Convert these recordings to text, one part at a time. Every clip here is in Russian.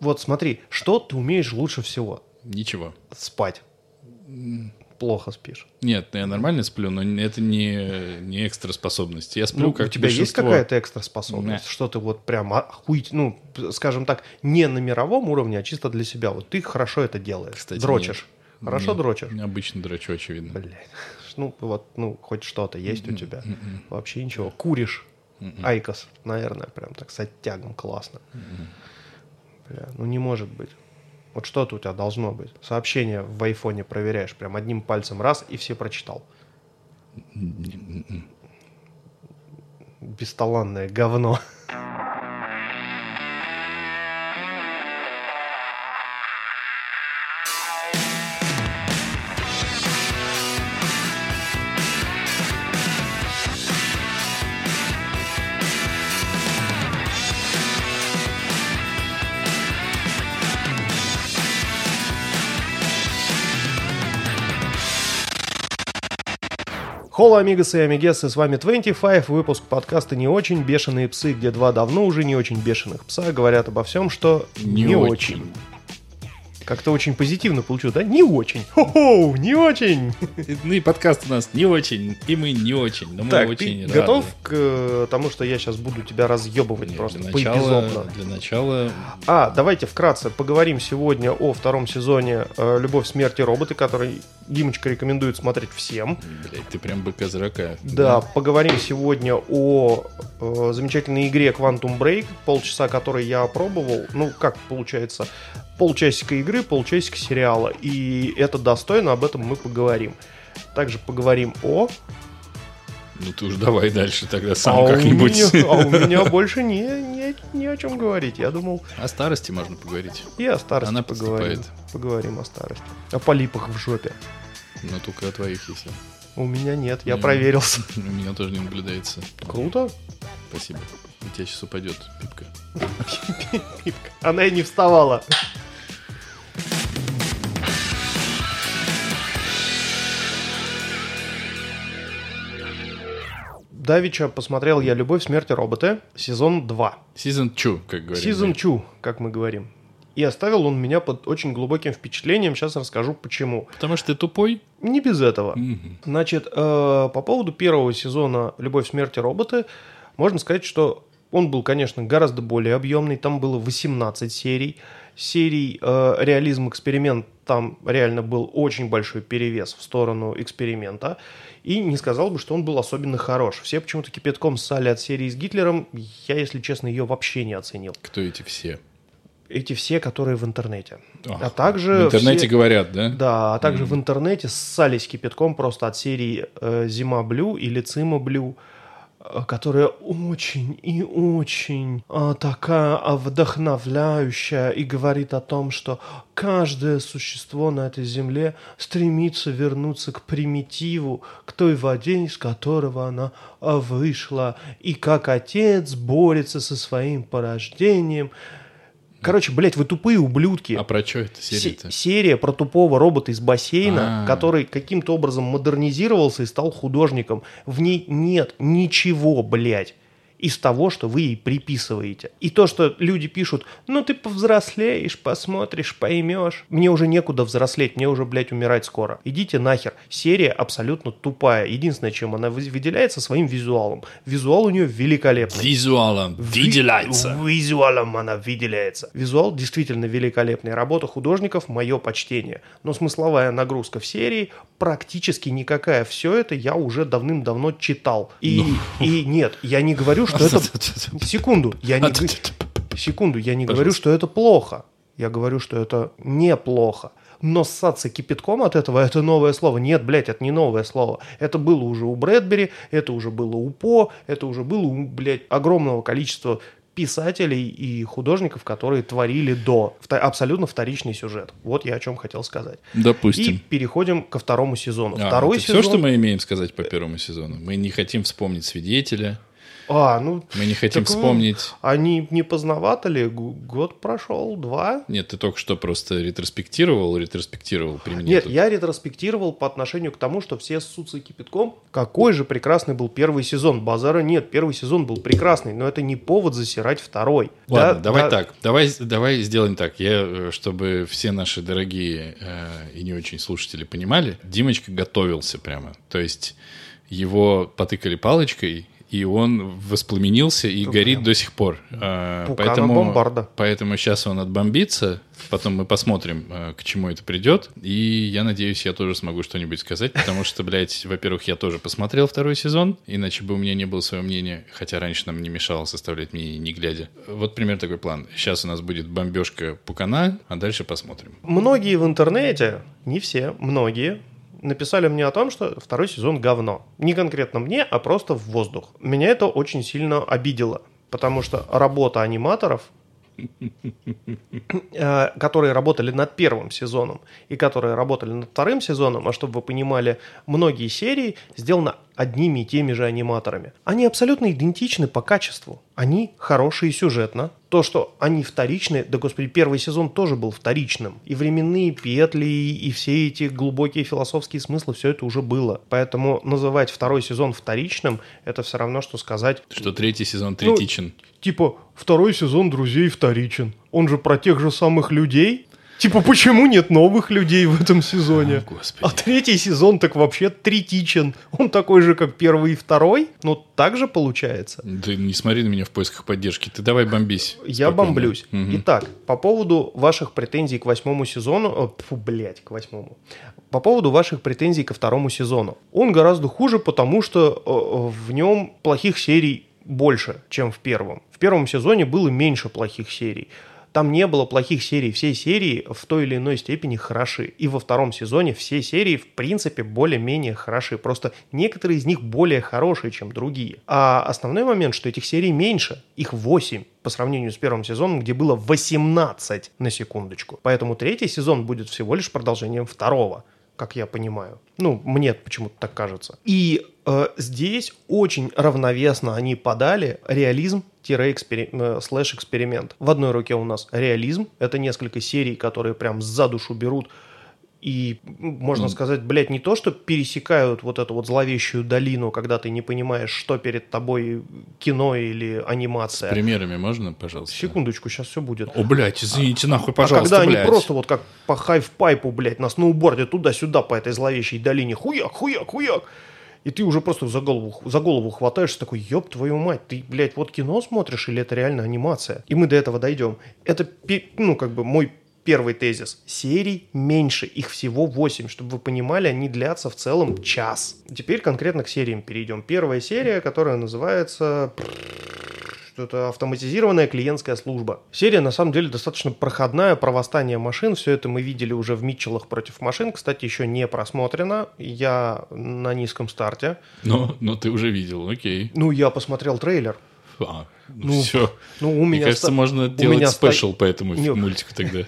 Вот смотри, что ты умеешь лучше всего? Ничего. Спать. Плохо спишь. Нет, я нормально сплю, но это не, не экстра способность. Я сплю Ну, как у тебя есть большинство. какая-то экстра способность? Что ты вот прям охуеть, ну, скажем так, не на мировом уровне, а чисто для себя. Вот ты хорошо это делаешь. Кстати, дрочишь. Хорошо Нет, дрочишь? Обычно дрочу, очевидно. Блядь. Ну, вот, ну, хоть что-то есть у тебя. М-м. Вообще ничего. Куришь. IQOS, наверное, прям так с оттягом классно. Бля, ну не может быть. Вот что-то у тебя должно быть. Сообщение в айфоне проверяешь, прям одним пальцем раз и все прочитал. Бесталанное говно. Холо, амигасы и амигесы, с вами 25, выпуск подкаста «Не очень бешеные псы», где два давно уже не очень бешеных пса говорят обо всем, что не, Не очень. очень. Как-то очень позитивно получилось, да? Не очень. Хо-хо, не очень. Ну и подкаст у нас не очень, и мы не очень, но мы так, очень ты рады. готов к э, тому, что я сейчас буду тебя разъебывать Нет, просто для начала, для начала А, давайте вкратце поговорим сегодня о втором сезоне э, «Любовь, смерть и роботы», который Димочка рекомендует смотреть всем. блядь, ты прям быка зрака. Да, поговорим сегодня о э, замечательной игре Quantum Break, полчаса которой я опробовал. Ну, как получается, полчасика игры, полчасика сериала. И это достойно, об этом мы поговорим. Также поговорим о... Ну ты уж давай дальше тогда сам а, как-нибудь. меня, а у меня больше не, не, не о чем говорить. Я думал, О старости можно поговорить. и о старости Она поговорим. подступает. Поговорим о старости. О полипах в жопе. Но только о твоих, если. У меня нет, я Не. проверился. У меня тоже не наблюдается. Круто. Спасибо. У тебя сейчас упадет пипка. Она и не вставала. Давича посмотрел я «Любовь, смерть и роботы», сезон 2. Season 2, как говорим. Сезон. 2, как мы говорим. И оставил он меня под очень глубоким впечатлением. Сейчас расскажу почему. Потому что ты тупой? Не без этого. Значит, э, по поводу первого сезона «Любовь, смерть и роботы» можно сказать, что он был, конечно, гораздо более объемный. Там было 18 серий. Серий э, «Реализм. Эксперимент» там реально был очень большой перевес в сторону эксперимента. И не сказал бы, что он был особенно хорош. Все почему-то кипятком ссали от серии с Гитлером. Я, если честно, ее вообще не оценил. Кто эти все? Эти все, которые в интернете. Ах, а также В интернете все- говорят, да? да, а также в интернете ссались кипятком просто от серии э, Зима Блю или Цима Блю, которая очень и очень а, такая вдохновляющая и говорит о том, что каждое существо на этой земле стремится вернуться к примитиву, к той воде, из которого она а, вышла, и как отец борется со своим порождением. Короче, блядь, вы тупые ублюдки. А про что эта серия-то? Се- серия про тупого робота из бассейна, А. который каким-то образом модернизировался и стал художником. В ней нет ничего, блядь, из того, что вы ей приписываете. И то, что люди пишут, ну ты повзрослеешь, посмотришь, поймешь. Мне уже некуда взрослеть, мне уже, блядь, умирать скоро. Идите нахер. Серия абсолютно тупая. Единственное, чем она вы- выделяется, своим визуалом. Визуал у нее великолепный. Визуалом. Ви- Выделяется. Визуалом она выделяется. Визуал действительно великолепный. Работа художников – мое почтение. Но смысловая нагрузка в серии практически никакая. Все это я уже давным-давно читал. И, и нет, я не говорю, что это... Секунду, я не... Секунду, я не говорю, что это плохо. Я говорю, что это неплохо. Но ссаться кипятком от этого – это новое слово. Нет, блядь, это не новое слово. Это было уже у Брэдбери, это уже было у По, это уже было у, блядь, огромного количества писателей и художников, которые творили до. Абсолютно вторичный сюжет. Вот я о чем хотел сказать. И Допустим. переходим ко второму сезону. А, Второй это сезон... все, что мы имеем сказать по первому сезону. Мы не хотим вспомнить свидетеля. А, ну... Мы не хотим так, ну, вспомнить... Они не поздновато ли? Год прошел, два? Нет, ты только что просто ретроспектировал, ретроспектировал при мне Нет, тут. я ретроспектировал по отношению к тому, что все ссутся кипятком. Какой же прекрасный был первый сезон. Базара нет, первый сезон был прекрасный, но это не повод засирать второй. Ладно, Да, давай да, так. Давай, давай сделаем так. Я, э, чтобы все наши дорогие э, и не очень слушатели понимали, Димочка готовился прямо. То есть его потыкали палочкой, и он воспламенился и горит до сих пор. Пукана поэтому, бомбарда. поэтому сейчас он отбомбится, потом мы посмотрим, э, к чему это придет. И я надеюсь, я тоже смогу что-нибудь сказать, потому что, блядь, во-первых, я тоже посмотрел второй сезон, иначе бы у меня не было своего мнения, хотя раньше нам не мешало составлять мнение, не глядя. Вот пример такой план. Сейчас у нас будет бомбежка Пукана, а дальше посмотрим. Многие в интернете, не все, многие, написали мне о том, что второй сезон говно. Не конкретно мне, а просто в воздух. Меня это очень сильно обидело, потому что работа аниматоров, э, которые работали над первым сезоном и которые работали над вторым сезоном, а чтобы вы понимали, многие серии сделаны одними и теми же аниматорами. Они абсолютно идентичны по качеству. Они хорошие сюжетно. То, что они вторичны, да господи, первый сезон тоже был вторичным. И временные петли, и все эти глубокие философские смыслы, все это уже было. Поэтому называть второй сезон вторичным, это все равно, что сказать... Что третий сезон Ну, третичен. Типа, второй сезон «Друзей» вторичен. Он же про тех же самых людей. Типа, почему нет новых людей в этом сезоне? О, Господи. А третий сезон так вообще третичен. Он такой же, как первый и второй. Ну, так же получается. Ты не смотри на меня в поисках поддержки. Ты давай бомбись. Я Спокойно. бомблюсь. Мгм. Итак, по поводу ваших претензий к восьмому сезону... О, фу, блядь, к восьмому. По поводу ваших претензий ко второму сезону. Он гораздо хуже, потому что э, в нем плохих серий больше, чем в первом. В первом сезоне было меньше плохих серий. Там не было плохих серий. Все серии в той или иной степени хороши. И во втором сезоне все серии, в принципе, более-менее хороши. Просто некоторые из них более хорошие, чем другие. А основной момент, что этих серий меньше. Их 8 по сравнению с первым сезоном, где было 18 на секундочку. Поэтому третий сезон будет всего лишь продолжением второго как я понимаю. Ну, мне почему-то так кажется. И здесь очень равновесно они подали реализм э, слэш-эксперимент. В одной руке у нас реализм, это несколько серий, которые прям за душу берут и, можно сказать, блядь, не то, что пересекают вот эту вот зловещую долину, когда ты не понимаешь, что перед тобой кино или анимация. Примерами можно, пожалуйста? Секундочку, сейчас все будет. О, блядь, извините, нахуй, А пожалуйста, когда блядь. они просто вот как по half-pipe у, блядь, на сноуборде туда-сюда по этой зловещей долине, хуяк, хуяк, хуяк, и ты уже просто за голову, за голову хватаешься, такой, ёб твою мать, ты, блядь, вот кино смотришь или это реально анимация? И мы до этого дойдем. Это, ну, как бы мой первый тезис. Серий меньше, их всего 8. Чтобы вы понимали, они длятся в целом час. Теперь конкретно к сериям перейдем. Первая серия, которая называется что-то автоматизированная клиентская служба. Серия, на самом деле, достаточно проходная, про восстание машин. Все это мы видели уже в Митчеллах против машин. Кстати, еще не просмотрено. Я на низком старте. Но, но ты уже видел, окей. Ну, я посмотрел трейлер. А, ну, Ну, все. Ну, у Мне меня... кажется, ста- можно делать меня ста- спешл по этому Не- мультику тогда.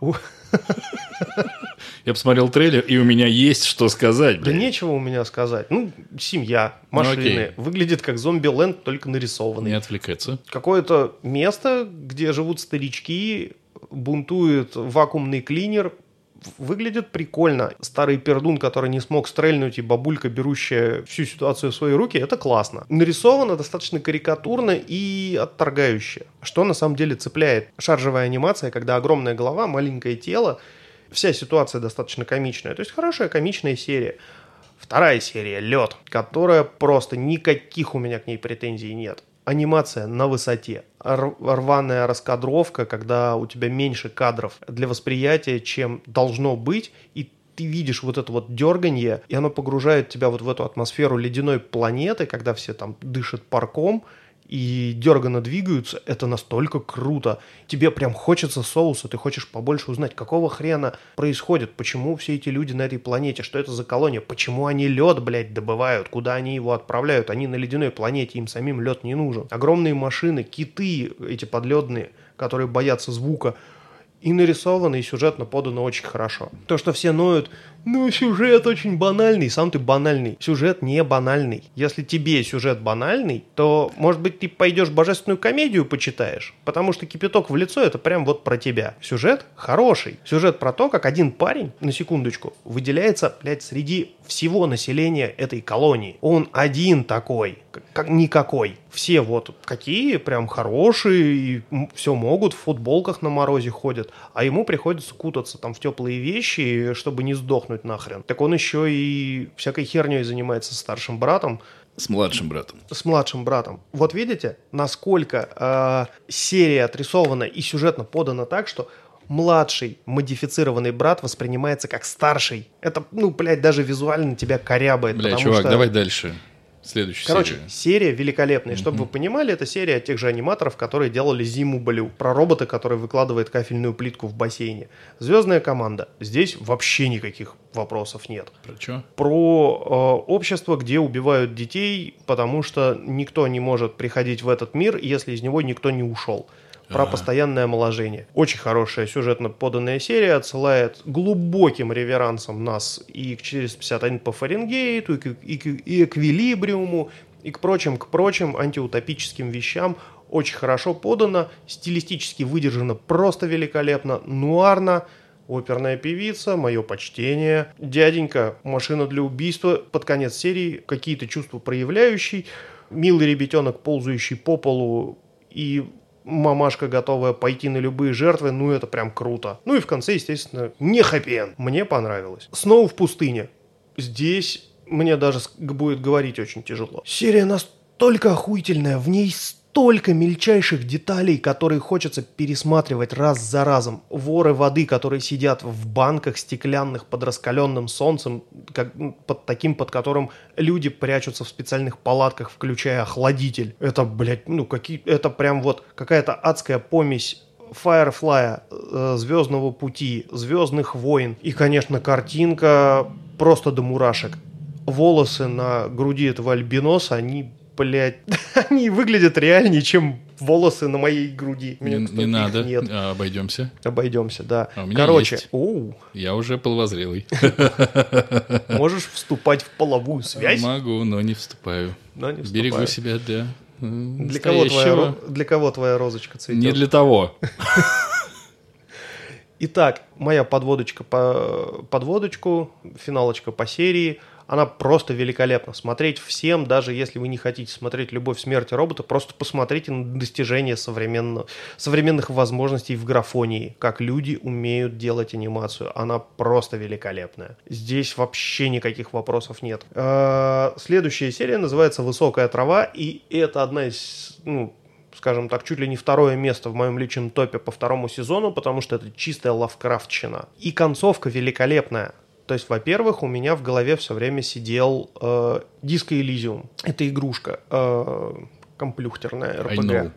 Я посмотрел трейлер, и у меня есть что сказать, Да нечего у меня сказать. Ну, семья, Ну, машины. Выглядит как зомби-ленд, только нарисованный. Не отвлекаться. Какое-то место, где живут старички, бунтует вакуумный клинер. Выглядит прикольно. Старый пердун, который не смог стрельнуть, и бабулька, берущая всю ситуацию в свои руки, это классно. Нарисовано достаточно карикатурно и отторгающе. Что на самом деле цепляет? Шаржевая анимация, когда огромная голова, маленькое тело, вся ситуация достаточно комичная. То есть хорошая комичная серия. Вторая серия «Лед», которая просто никаких у меня к ней претензий нет. Анимация на высоте. Рваная раскадровка, когда у тебя меньше кадров для восприятия, чем должно быть, и ты видишь вот это вот дерганье, и оно погружает тебя вот в эту атмосферу ледяной планеты, когда все там дышат парком, и дерганно двигаются, это настолько круто. Тебе прям хочется соуса, ты хочешь побольше узнать, какого хрена происходит, почему все эти люди на этой планете, что это за колония, почему они лед, блядь, добывают, куда они его отправляют, они на ледяной планете, им самим лед не нужен. Огромные машины, киты эти подледные, которые боятся звука, и нарисовано, и сюжетно подано очень хорошо. То, что все ноют, ну, сюжет очень банальный, сам ты банальный. Сюжет не банальный. Если тебе сюжет банальный, то, может быть, ты пойдешь божественную комедию почитаешь, потому что кипяток в лицо это прям вот про тебя. Сюжет хороший. Сюжет про то, как один парень, на секундочку, выделяется, блядь, среди всего населения этой колонии. Он один такой, как никакой. Все вот какие, прям хорошие, и все могут, в футболках на морозе ходят, а ему приходится кутаться там в теплые вещи, чтобы не сдохнуть нахрен. Так он еще и всякой херней занимается с старшим братом, с младшим братом. С младшим братом. Вот видите, насколько э, серия отрисована и сюжетно подана так, что младший модифицированный брат воспринимается как старший. Это, ну, блядь, даже визуально тебя корябает. Бля, чувак, что... давай дальше. Следующую Короче, серию. серия великолепная. Чтобы mm-hmm. вы понимали, это серия тех же аниматоров, которые делали Зиму Блю. Про робота, который выкладывает кафельную плитку в бассейне. Звездная команда. Здесь вообще никаких вопросов нет. Про что? Про э, общество, где убивают детей, потому что никто не может приходить в этот мир, если из него никто не ушел про постоянное омоложение. Очень хорошая сюжетно поданная серия, отсылает глубоким реверансом нас и к 451 по Фаренгейту, и к, и к и эквилибриуму, и к прочим, к прочим антиутопическим вещам. Очень хорошо подано, стилистически выдержано просто великолепно, нуарно, оперная певица, мое почтение. Дяденька, машина для убийства, под конец серии какие-то чувства проявляющий, милый ребятенок, ползающий по полу и мамашка готовая пойти на любые жертвы, ну это прям круто. Ну и в конце, естественно, не хэппи Мне понравилось. Снова в пустыне. Здесь мне даже будет говорить очень тяжело. Серия настолько охуительная, в ней столько мельчайших деталей, которые хочется пересматривать раз за разом. Воры воды, которые сидят в банках стеклянных под раскаленным солнцем, как, под таким, под которым люди прячутся в специальных палатках, включая охладитель. Это, блядь, ну, какие, это прям вот какая-то адская помесь Firefly, э, Звездного пути, Звездных войн. И, конечно, картинка просто до мурашек. Волосы на груди этого альбиноса, они блядь, они выглядят реальнее, чем волосы на моей груди. Не, не надо, нет. А, обойдемся. Обойдемся, да. А у меня Короче, есть. Оу. я уже половозрелый. Можешь вступать в половую связь? Могу, но не вступаю. Но не вступаю. Берегу себя для для кого, твоя, для кого твоя розочка цветет? Не для того. Итак, моя подводочка по подводочку, финалочка по серии – она просто великолепна. Смотреть всем, даже если вы не хотите смотреть «Любовь, смерть и робота», просто посмотрите на достижения современно, современных возможностей в графонии, как люди умеют делать анимацию. Она просто великолепная. Здесь вообще никаких вопросов нет. А, следующая серия называется «Высокая трава», и это одна из, ну, скажем так, чуть ли не второе место в моем личном топе по второму сезону, потому что это чистая лавкрафтчина. И концовка великолепная. То есть, во-первых, у меня в голове все время сидел э, Disco Elysium. Это игрушка э, комплюхтерная, РПГ.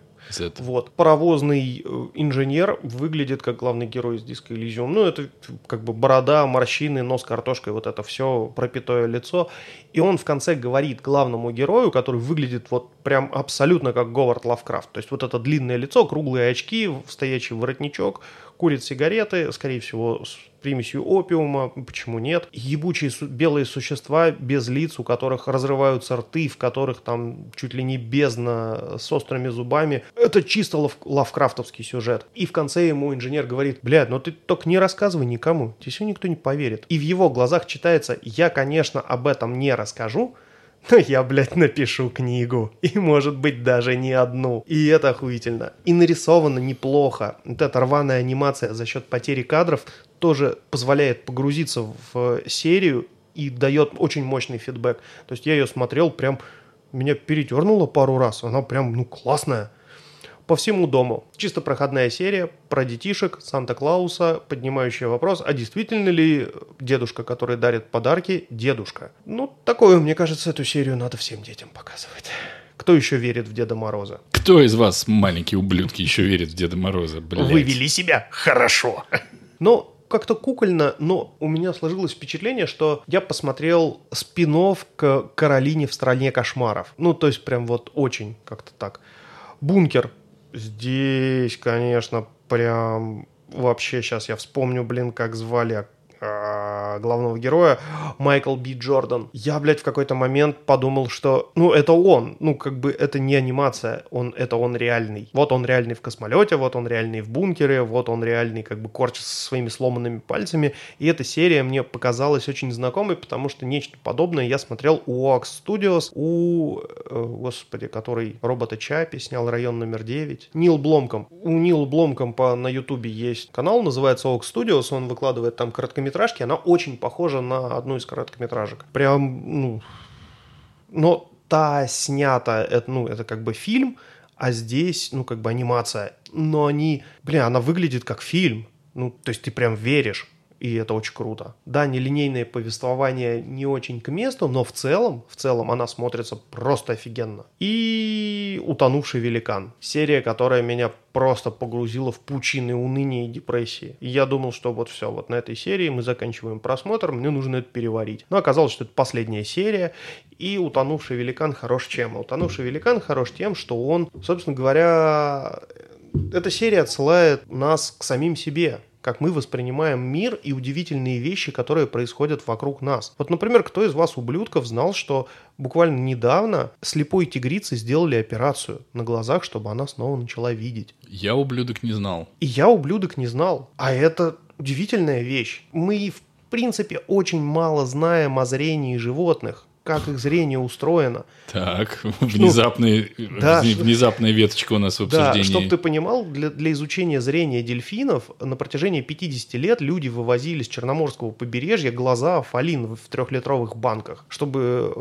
Вот. Паровозный э, инженер выглядит как главный герой из Disco Elysium. Ну, это как бы борода, морщины, нос картошкой, вот это все, пропитое лицо. И он в конце говорит главному герою, который выглядит вот прям абсолютно как Говард Лавкрафт. То есть вот это длинное лицо, круглые очки, стоячий воротничок, курит сигареты, скорее всего, примесью опиума, почему нет. Ебучие белые существа без лиц, у которых разрываются рты, в которых там чуть ли не бездна с острыми зубами. Это чисто лав- лавкрафтовский сюжет. И в конце ему инженер говорит, блядь, ну ты только не рассказывай никому, тебе все никто не поверит. И в его глазах читается, я, конечно, об этом не расскажу, но я, блядь, напишу книгу. И, может быть, даже не одну. И это охуительно. И нарисовано неплохо. Вот эта рваная анимация за счет потери кадров тоже позволяет погрузиться в серию и дает очень мощный фидбэк. То есть я ее смотрел, прям меня перетернуло пару раз. Она прям, ну, классная по всему дому. Чисто проходная серия про детишек, Санта-Клауса, поднимающая вопрос, а действительно ли дедушка, который дарит подарки, дедушка? Ну, такое, мне кажется, эту серию надо всем детям показывать. Кто еще верит в Деда Мороза? Кто из вас, маленькие ублюдки, еще верит в Деда Мороза? Блядь. Вы вели себя хорошо. Но как-то кукольно, но у меня сложилось впечатление, что я посмотрел спин к Каролине в «Стране кошмаров». Ну, то есть прям вот очень как-то так. Бункер Здесь, конечно, прям вообще сейчас я вспомню, блин, как звали про главного героя, Майкл Би Джордан. Я, блядь, в какой-то момент подумал, что, ну, это он, ну, как бы это не анимация, он, это он реальный. Вот он реальный в космолете, вот он реальный в бункере, вот он реальный, как бы, корчится со своими сломанными пальцами. И эта серия мне показалась очень знакомой, потому что нечто подобное я смотрел у Ox Studios, у, э, господи, который робота Чапи снял район номер 9, Нил Бломком. У Нил Бломком по, на Ютубе есть канал, называется Ox Studios, он выкладывает там короткометражки, она очень похожа на одну из короткометражек. Прям, ну, но та снята, это, ну, это как бы фильм, а здесь, ну, как бы анимация. Но они, блин, она выглядит как фильм. Ну, то есть ты прям веришь и это очень круто. Да, нелинейное повествование не очень к месту, но в целом, в целом она смотрится просто офигенно. И «Утонувший великан». Серия, которая меня просто погрузила в пучины уныния и депрессии. И я думал, что вот все, вот на этой серии мы заканчиваем просмотр, мне нужно это переварить. Но оказалось, что это последняя серия, и «Утонувший великан» хорош чем? «Утонувший великан» хорош тем, что он, собственно говоря, эта серия отсылает нас к самим себе как мы воспринимаем мир и удивительные вещи, которые происходят вокруг нас. Вот, например, кто из вас, ублюдков, знал, что буквально недавно слепой тигрице сделали операцию на глазах, чтобы она снова начала видеть? Я, ублюдок, не знал. И я, ублюдок, не знал. А это удивительная вещь. Мы, в принципе, очень мало знаем о зрении животных как их зрение устроено. Так, внезапный, ну, да, внезапная веточка у нас в обсуждении. Да, чтобы ты понимал, для, для изучения зрения дельфинов на протяжении 50 лет люди вывозили с Черноморского побережья глаза фалин в трехлитровых банках, чтобы э,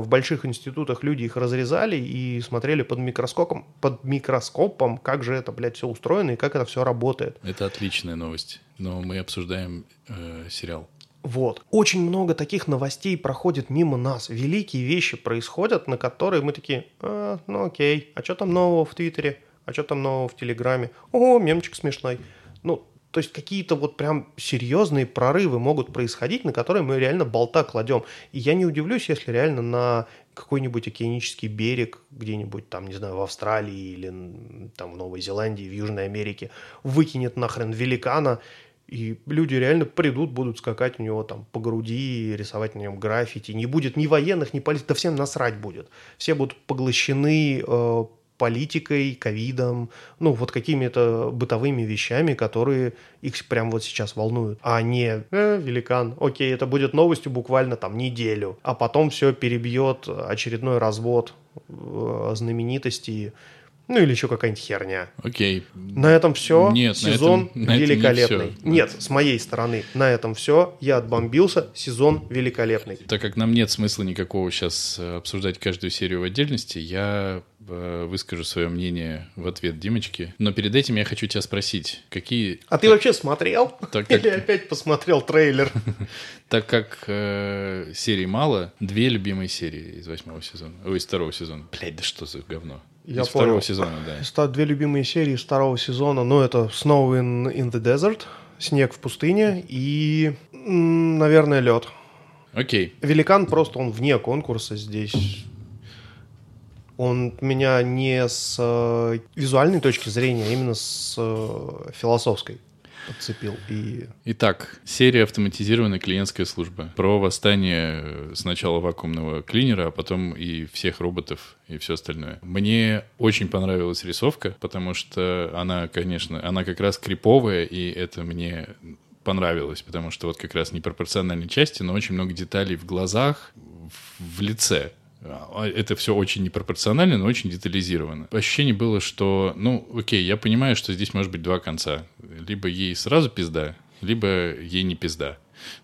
в больших институтах люди их разрезали и смотрели под микроскопом, под микроскопом, как же это, блядь, все устроено и как это все работает. Это отличная новость, но мы обсуждаем э, сериал. Вот. Очень много таких новостей проходит мимо нас. Великие вещи происходят, на которые мы такие, а, ну окей, а что там нового в Твиттере? А что там нового в Телеграме? О, мемчик смешной. Ну, то есть какие-то вот прям серьезные прорывы могут происходить, на которые мы реально болта кладем. И я не удивлюсь, если реально на какой-нибудь океанический берег где-нибудь там, не знаю, в Австралии или там в Новой Зеландии, в Южной Америке выкинет нахрен великана, и люди реально придут, будут скакать у него там по груди, рисовать на нем граффити. Не будет ни военных, ни полиции, да всем насрать будет. Все будут поглощены э, политикой, ковидом, ну, вот какими-то бытовыми вещами, которые их прямо вот сейчас волнуют. А не э, великан, окей, это будет новостью буквально там неделю, а потом все перебьет очередной развод э, знаменитостей ну или еще какая-нибудь херня. Окей. На этом все. Нет, сезон на этом, великолепный. На этом не все. Нет, с моей стороны, на этом все. Я отбомбился. Сезон великолепный. Так как нам нет смысла никакого сейчас э, обсуждать каждую серию в отдельности, я э, выскажу свое мнение в ответ Димочке. Но перед этим я хочу тебя спросить, какие... А ты вообще смотрел? Так Или опять посмотрел трейлер? Так как э, серий мало, две любимые серии из восьмого сезона. Ой, из второго сезона. Блять, да что за говно. Я из понял. второго сезона, да. Две любимые серии из второго сезона. Ну, это Snow in, in the Desert, Снег в пустыне и, наверное, лед. Окей. Великан просто он вне конкурса здесь. Он меня не с э, визуальной точки зрения, а именно с э, философской подцепил. И Итак, серия автоматизированной клиентской службы. Про восстание э, сначала вакуумного клинера, а потом и всех роботов и все остальное. Мне очень понравилась рисовка, потому что она, конечно, она как раз криповая, и это мне понравилось, потому что вот как раз непропорциональные части, но очень много деталей в глазах, в, в лице. А, Это все очень непропорционально, но очень детализировано. Ощущение было, что, ну, окей, я понимаю, что здесь может быть два конца. Либо ей сразу пизда, либо ей не пизда.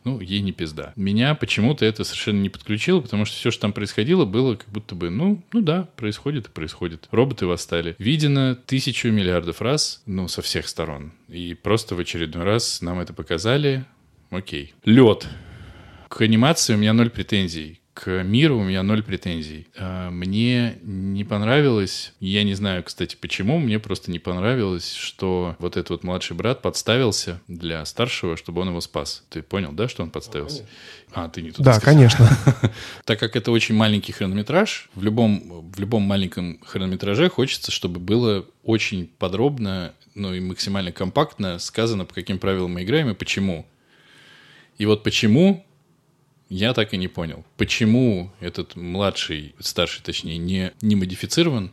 Ну, ей не пизда. Меня почему-то это совершенно не подключило, потому что все, что там происходило, было как будто бы, ну, ну да, происходит и происходит. Роботы восстали. Видено тысячу миллиардов раз, ну, со всех сторон. И просто в очередной раз нам это показали. Окей. Лед. К анимации у меня ноль претензий. К миру у меня ноль претензий. А, Мне не понравилось, я не знаю, кстати, почему, мне просто не понравилось, что вот этот вот младший брат подставился для старшего, чтобы он его спас. Ты понял, да, что он подставился? А, ты не туда да, сказал. конечно. Так как это очень маленький хронометраж, в любом, в любом маленьком хронометраже хочется, чтобы было очень подробно, ну и максимально компактно сказано, по каким правилам мы играем и почему. И вот почему, я так и не понял. Почему этот младший, старший точнее, не, не модифицирован,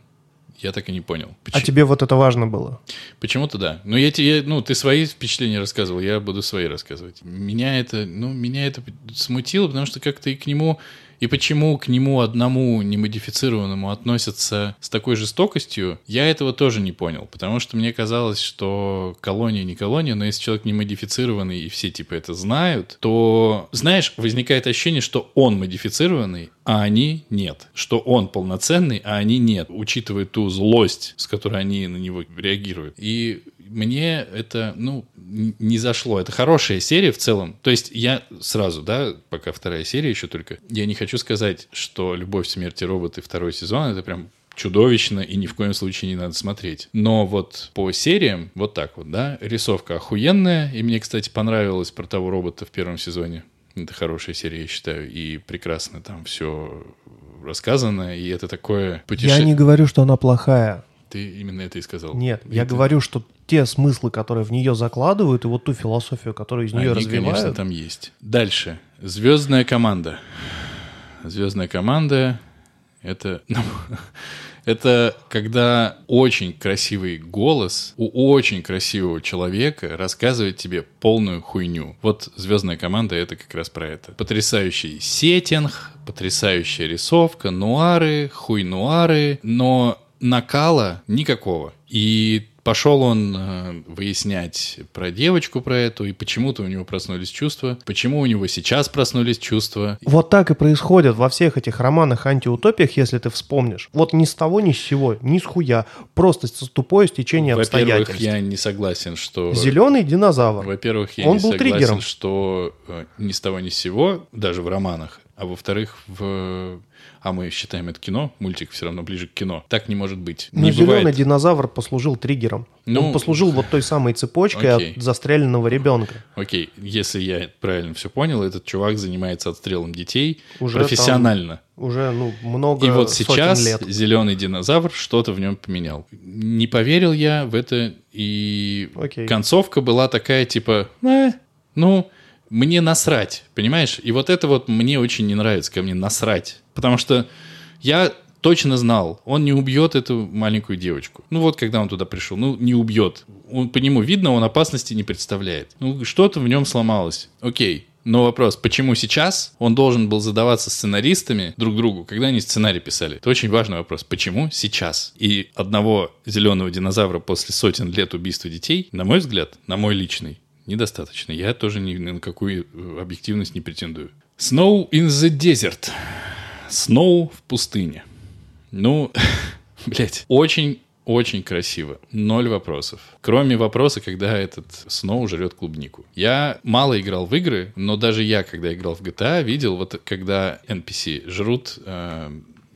я так и не понял. А тебе вот это важно было? Почему-то да. Но я тебе, ну, ты свои впечатления рассказывал, я буду свои рассказывать. Меня это, ну, меня это смутило, потому что как-то и к нему и почему к нему одному немодифицированному относятся с такой жестокостью, я этого тоже не понял. Потому что мне казалось, что колония не колония, но если человек не модифицированный и все типа это знают, то, знаешь, возникает ощущение, что он модифицированный, а они нет. Что он полноценный, а они нет, учитывая ту злость, с которой они на него реагируют. И мне это, ну, не зашло. Это хорошая серия в целом. То есть я сразу, да, пока вторая серия еще только, я не хочу сказать, что «Любовь, смерть и роботы» второй сезон — это прям чудовищно и ни в коем случае не надо смотреть. Но вот по сериям вот так вот, да, рисовка охуенная, и мне, кстати, понравилось про того робота в первом сезоне. Это хорошая серия, я считаю, и прекрасно там все рассказано, и это такое путешествие. Я не говорю, что она плохая. Ты именно это и сказал. Нет, и я ты... говорю, что те смыслы, которые в нее закладывают, и вот ту философию, которую из нее Они, развивают... конечно, там есть. Дальше. Звездная команда. Звездная команда — это... Ну, это когда очень красивый голос у очень красивого человека рассказывает тебе полную хуйню. Вот «Звездная команда» — это как раз про это. Потрясающий сеттинг, потрясающая рисовка, нуары, хуй-нуары, но накала никакого. И пошел он э, выяснять про девочку про эту, и почему-то у него проснулись чувства, почему у него сейчас проснулись чувства. Вот так и происходит во всех этих романах антиутопиях, если ты вспомнишь. Вот ни с того, ни с сего, ни с хуя, просто с тупое стечение обстоятельств. Во-первых, я не согласен, что... Зеленый динозавр. Во-первых, я он не был согласен, триггером. что э, ни с того, ни с сего, даже в романах, а во-вторых, в а мы считаем это кино, мультик все равно ближе к кино. Так не может быть. Но не зеленый бывает... динозавр послужил триггером. Ну, Он послужил вот той самой цепочкой окей. от застреленного ребенка. Окей, если я правильно все понял, этот чувак занимается отстрелом детей уже профессионально. Там, уже ну, много И вот сейчас лет. зеленый динозавр что-то в нем поменял. Не поверил я в это, и окей. концовка была такая типа, э, ну мне насрать, понимаешь? И вот это вот мне очень не нравится, ко мне насрать. Потому что я точно знал, он не убьет эту маленькую девочку. Ну вот, когда он туда пришел, ну не убьет. Он, по нему видно, он опасности не представляет. Ну что-то в нем сломалось. Окей. Но вопрос, почему сейчас он должен был задаваться сценаристами друг другу, когда они сценарий писали? Это очень важный вопрос. Почему сейчас? И одного зеленого динозавра после сотен лет убийства детей, на мой взгляд, на мой личный, недостаточно. Я тоже ни на какую э, объективность не претендую. Snow in the desert. Snow в пустыне. Ну, блядь, очень очень красиво. Ноль вопросов. Кроме вопроса, когда этот Сноу жрет клубнику. Я мало играл в игры, но даже я, когда играл в GTA, видел, вот когда NPC жрут э,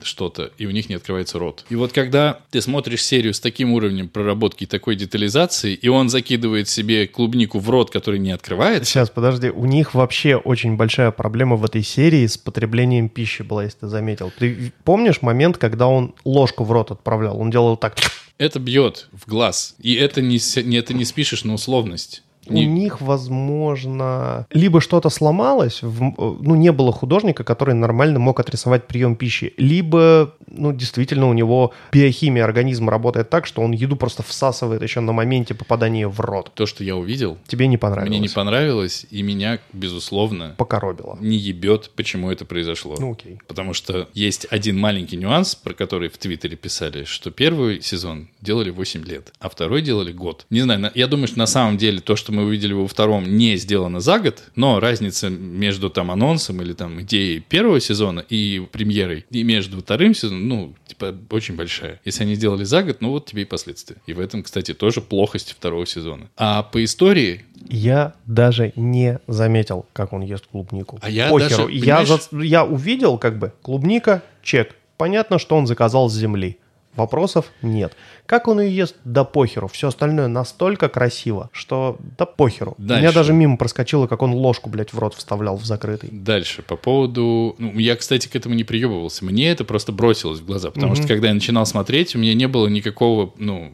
что-то, и у них не открывается рот. И вот когда ты смотришь серию с таким уровнем проработки и такой детализации, и он закидывает себе клубнику в рот, который не открывается... Сейчас, подожди, у них вообще очень большая проблема в этой серии с потреблением пищи была, если ты заметил. Ты помнишь момент, когда он ложку в рот отправлял? Он делал так... Это бьет в глаз. И это не, это не спишешь на условность. У них, возможно, либо что-то сломалось, ну, не было художника, который нормально мог отрисовать прием пищи, либо, ну, действительно, у него биохимия организма работает так, что он еду просто всасывает еще на моменте попадания в рот. То, что я увидел... Тебе не понравилось? Мне не понравилось, и меня, безусловно... Покоробило. Не ебет, почему это произошло. Ну, окей. Потому что есть один маленький нюанс, про который в Твиттере писали, что первый сезон делали 8 лет, а второй делали год. Не знаю, я думаю, что на самом деле то, что мы увидели во втором, не сделано за год, но разница между там анонсом или там идеей первого сезона и премьерой, и между вторым сезоном, ну, типа, очень большая. Если они сделали за год, ну вот тебе и последствия. И в этом, кстати, тоже плохость второго сезона. А по истории... Я даже не заметил, как он ест клубнику. А я Похеру. даже... Я, за... я увидел, как бы, клубника, чек. Понятно, что он заказал с земли. Вопросов нет. Как он ее ест, да похеру. Все остальное настолько красиво, что да похеру. Дальше. У меня даже мимо проскочило, как он ложку, блядь, в рот вставлял в закрытый. Дальше, по поводу... Ну, я, кстати, к этому не приебывался. Мне это просто бросилось в глаза, потому mm-hmm. что, когда я начинал смотреть, у меня не было никакого, ну,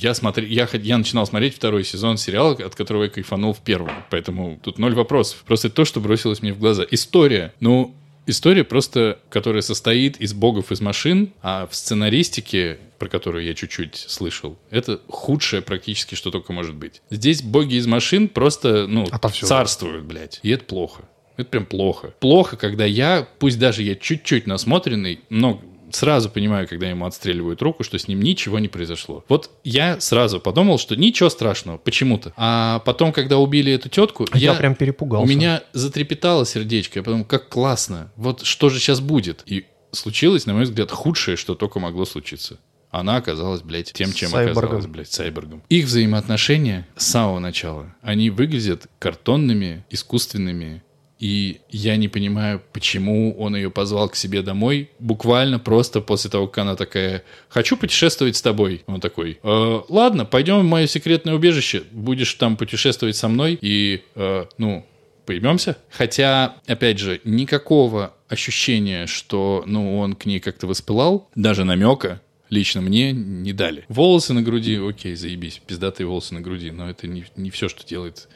я, смотри, я, я начинал смотреть второй сезон сериала, от которого я кайфанул в первом. Поэтому тут ноль вопросов. Просто то, что бросилось мне в глаза. История. Ну, История просто, которая состоит из богов из машин, а в сценаристике, про которую я чуть-чуть слышал, это худшее практически, что только может быть. Здесь боги из машин просто, ну, Отовсюду. царствуют, блядь. И это плохо. Это прям плохо. Плохо, когда я, пусть даже я чуть-чуть насмотренный, но сразу понимаю, когда ему отстреливают руку, что с ним ничего не произошло. Вот я сразу подумал, что ничего страшного, почему-то. А потом, когда убили эту тетку, Я прям перепугался. у меня затрепетало сердечко, я подумал, как классно, вот что же сейчас будет? И случилось, на мой взгляд, худшее, что только могло случиться. Она оказалась, блядь, тем, чем Сайборгом. оказалась, блядь, сайборгом. Их взаимоотношения с самого начала, они выглядят картонными, искусственными, и я не понимаю, почему он ее позвал к себе домой, буквально просто после того, как она такая, хочу путешествовать с тобой. Он такой, «Э, ладно, пойдем в мое секретное убежище, будешь там путешествовать со мной, и, э, ну, поймемся. Хотя, опять же, никакого ощущения, что, ну, он к ней как-то воспылал, даже намека, лично мне не дали. Волосы на груди, окей, заебись, пиздатые волосы на груди, но это не, не все, что делает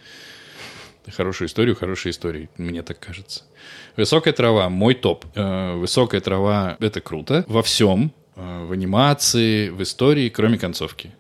хорошую историю хорошей историей, мне так кажется. Высокая трава, мой топ. Э, Высокая трава — это круто во всем, э, в анимации, в истории, кроме концовки.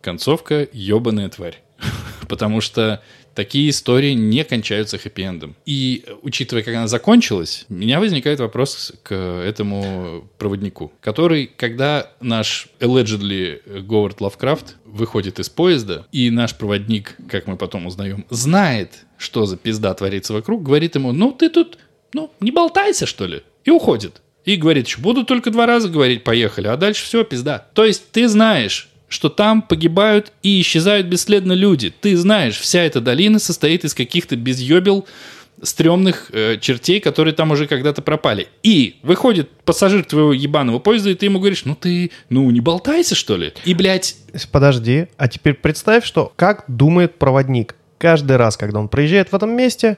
Концовка — ебаная тварь. Потому что такие истории не кончаются хэппи-эндом. И учитывая, как она закончилась, у меня возникает вопрос к этому проводнику, который, когда наш allegedly Говард Лавкрафт выходит из поезда, и наш проводник, как мы потом узнаем, знает, что за пизда творится вокруг, говорит ему, ну ты тут, ну не болтайся, что ли, и уходит. И говорит, еще буду только два раза говорить, поехали, а дальше все, пизда. То есть ты знаешь, что там погибают и исчезают бесследно люди. Ты знаешь, вся эта долина состоит из каких-то безъебел стрёмных э, чертей, которые там уже когда-то пропали. И выходит пассажир твоего ебаного поезда, и ты ему говоришь, ну ты, ну не болтайся, что ли? И, блядь, Подожди, а теперь представь, что как думает проводник. Каждый раз, когда он проезжает в этом месте,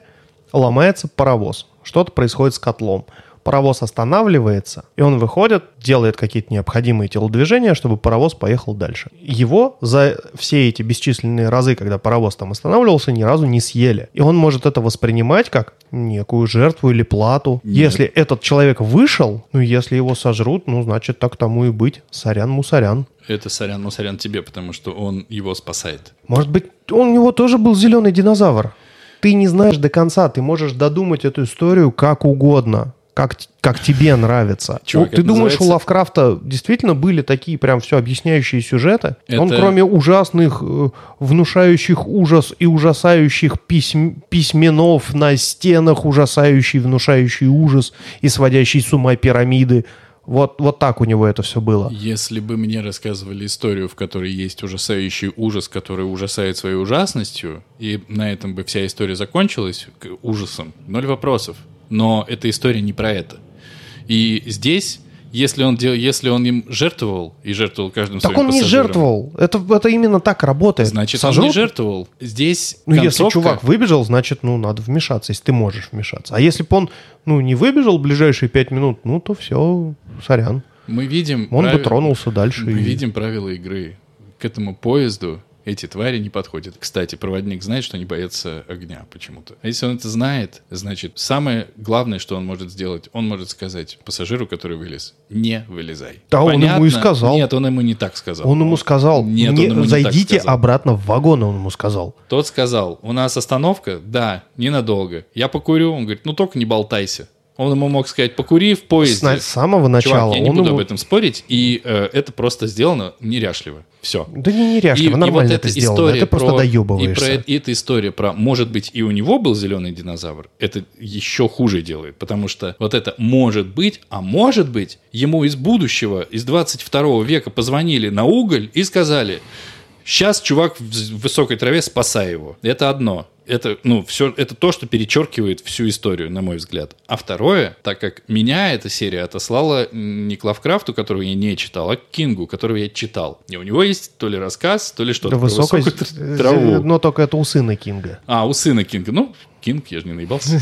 ломается паровоз. Что-то происходит с котлом. Паровоз останавливается, и он выходит, делает какие-то необходимые телодвижения, чтобы паровоз поехал дальше. Его за все эти бесчисленные разы, когда паровоз там останавливался, ни разу не съели. И он может это воспринимать как некую жертву или плату. Нет. Если этот человек вышел, ну, если его сожрут, ну, значит, так тому и быть. Сорян-мусорян. это сорян, ну сорян тебе, потому что он его спасает. Может быть, он, у него тоже был зеленый динозавр. Ты не знаешь до конца, ты можешь додумать эту историю как угодно, как, как тебе нравится. Чувак, ты думаешь, у называется- Лавкрафта действительно были такие прям все объясняющие сюжеты? Он Это- кроме ужасных, э, внушающих ужас и ужасающих письм, письменов на стенах, ужасающий, внушающий ужас и сводящий с ума пирамиды, вот, вот так у него это все было. Если бы мне рассказывали историю, в которой есть ужасающий ужас, который ужасает своей ужасностью, и на этом бы вся история закончилась ужасом, ноль вопросов. Но эта история не про это. И здесь, если он, дел, если он им жертвовал, и жертвовал каждым Так своим он не жертвовал. Это, это именно так работает. Значит, он Сожрут? не жертвовал. Здесь Ну, если концовка- чувак выбежал, значит, ну, надо вмешаться, если ты можешь вмешаться. А если бы он, ну, не выбежал в ближайшие пять минут, ну, то все, сорян. мы видим... Он бы прави- тронулся дальше. Мы и- видим правила игры. К этому поезду эти твари не подходят. Кстати, проводник знает, что они боятся огня почему-то. А если он это знает, значит, самое главное, что он может сделать, он может сказать пассажиру, который вылез, не вылезай. Да, он ему и сказал. Нет, он ему не так сказал. Он ему сказал, Нет, «Не- он ему не зайдите так сказал. обратно в вагон, он ему сказал. Тот сказал, у нас остановка? Да, ненадолго. Я покурю. Он говорит, ну только не болтайся. Он ему мог сказать, покури в поезде. с самого начала Чувак, я не буду ему... об этом спорить, и э, это просто сделано неряшливо. Все. Да не неряшливо, нормально это сделано. Ты просто и, доебываешься. про, и эта история про, может быть, и у него был зеленый динозавр, это еще хуже делает, потому что вот это может быть, а может быть, ему из будущего, из 22 века позвонили на уголь и сказали, сейчас чувак в высокой траве, спасай его. Это одно. Это, ну, все, это то, что перечеркивает всю историю, на мой взгляд. А второе, так как меня эта серия отослала не к Лавкрафту, которого я не читал, а к Кингу, которого я читал. И у него есть то ли рассказ, то ли что-то Да тр- траву. Но только это у сына Кинга. А, у сына Кинга. Ну, Кинг, я же не наебался.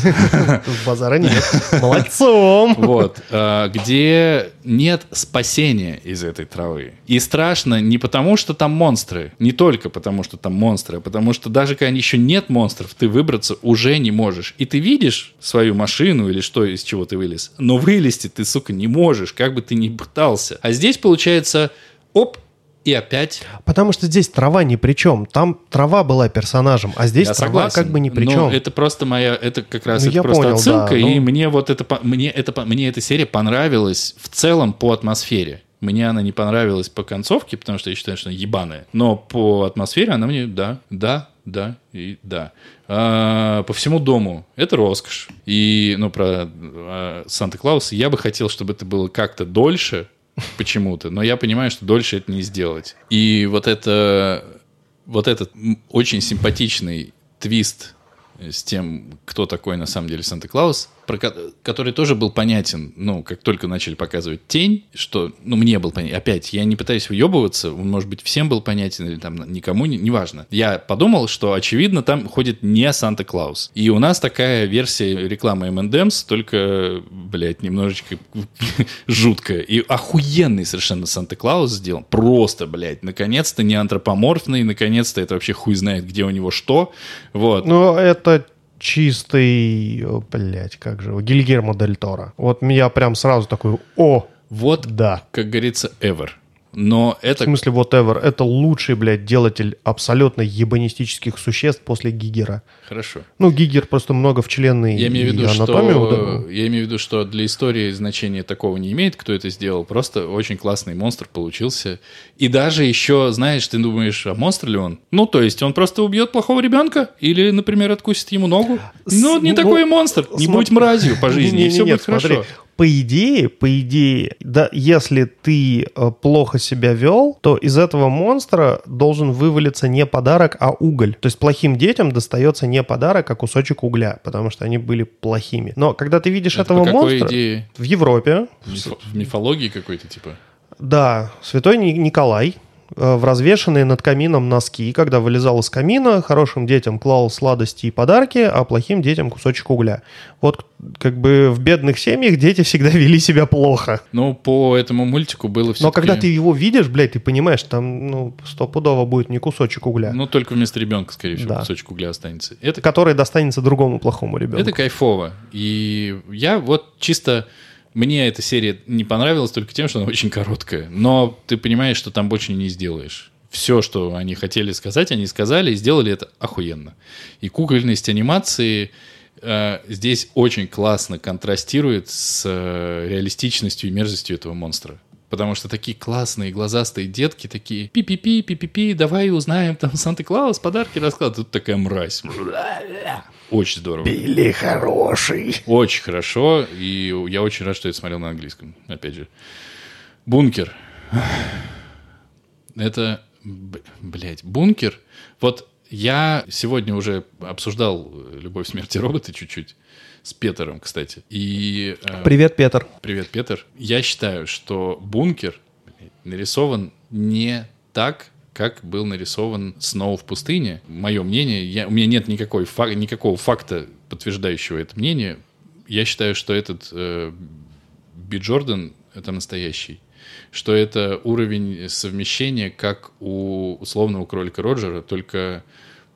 Базара нет. Молодцом. Вот. э, Где нет спасения из этой травы. И страшно не потому, что там монстры. Не только потому, что там монстры, а потому что даже когда еще нет монстров, ты выбраться уже не можешь. И ты видишь свою машину или что, из чего ты вылез. Но вылезти ты, сука, не можешь, как бы ты ни пытался. А здесь получается, оп, и опять Потому что здесь трава ни при чем. Там трава была персонажем, а здесь Я трава согласен. как бы ни при Но чем. это просто моя, это как раз Ну, это просто понял, отсылка, да, и ну. мне вот это, мне это, мне эта серия понравилась в целом по атмосфере. Мне она не понравилась по концовке, потому что я считаю, что она ебаная. Но по атмосфере она мне, да, да, да и да. А, по всему дому это роскошь. И, ну, про а, Санта-Клауса я бы хотел, чтобы это было как-то дольше, почему-то, но я понимаю, что дольше это не сделать. И вот это, вот этот очень симпатичный твист с тем, кто такой на самом деле Санта-Клаус, про ко- который тоже был понятен, ну, как только начали показывать тень, что, ну, мне был понятен. Опять, я не пытаюсь выебываться, он, может быть, всем был понятен или там никому, не- неважно. Я подумал, что, очевидно, там ходит не Санта-Клаус. И у нас такая версия рекламы M&M's, только, блядь, немножечко жуткая. И охуенный совершенно Санта-Клаус сделан. Просто, блядь, наконец-то не антропоморфный, наконец-то это вообще хуй знает, где у него что. Вот. Ну, это чистый, блять, как же, его, Гильермо Дель Торо. Вот я прям сразу такой, о, Вот, да. как говорится, ever. Но В это... смысле, whatever, это лучший, блядь, делатель абсолютно ебанистических существ после Гигера. Хорошо. Ну, Гигер просто много в члены Я имею в виду, анатомию что... Я имею в виду, что для истории значения такого не имеет, кто это сделал. Просто очень классный монстр получился. И даже еще, знаешь, ты думаешь, а монстр ли он? Ну, то есть он просто убьет плохого ребенка? Или, например, откусит ему ногу? Ну, не ну, такой монстр. Не будь мразью по жизни, и все будет хорошо. По идее, по идее, да, если ты э, плохо себя вел, то из этого монстра должен вывалиться не подарок, а уголь. То есть плохим детям достается не подарок, а кусочек угля, потому что они были плохими. Но когда ты видишь Это этого монстра идее? в Европе, В мифо- В мифологии какой-то, типа? да, святой Ни- Николай в развешенные над камином носки, когда вылезал из камина, хорошим детям клал сладости и подарки, а плохим детям кусочек угля. Вот как бы в бедных семьях дети всегда вели себя плохо. Ну, по этому мультику было все Но когда ты его видишь, блядь, ты понимаешь, там, ну, стопудово будет не кусочек угля, Ну, только вместо ребенка, скорее всего, Да. кусочек угля останется. Это который достанется другому плохому ребенку. Это кайфово. И я вот чисто... Мне эта серия не понравилась только тем, что она очень короткая. Но ты понимаешь, что там больше не сделаешь. Все, что они хотели сказать, они сказали и сделали это охуенно. И кукольность анимации э, здесь очень классно контрастирует с э, реалистичностью и мерзостью этого монстра. Потому что такие классные глазастые детки, такие пи-пи-пи, пи-пи-пи, давай узнаем, там Санта-Клаус подарки раскладывает. Тут такая мразь. Очень здорово. Или хороший. Очень хорошо, и я очень рад, что я это смотрел на английском, опять же. Бункер. Это, блядь, бункер. Вот я сегодня уже обсуждал «Любовь, смерть и роботы» чуть-чуть с Петером, кстати. И... э, Привет, Петр. Привет, Петр. Я считаю, что бункер нарисован не так, как был нарисован «Сноу в пустыне». Мое мнение, я, у меня нет никакой, фак- никакого факта, подтверждающего это мнение. Я считаю, что этот э, Би Джордан — это настоящий. Что это уровень совмещения, как у условного кролика Роджера, только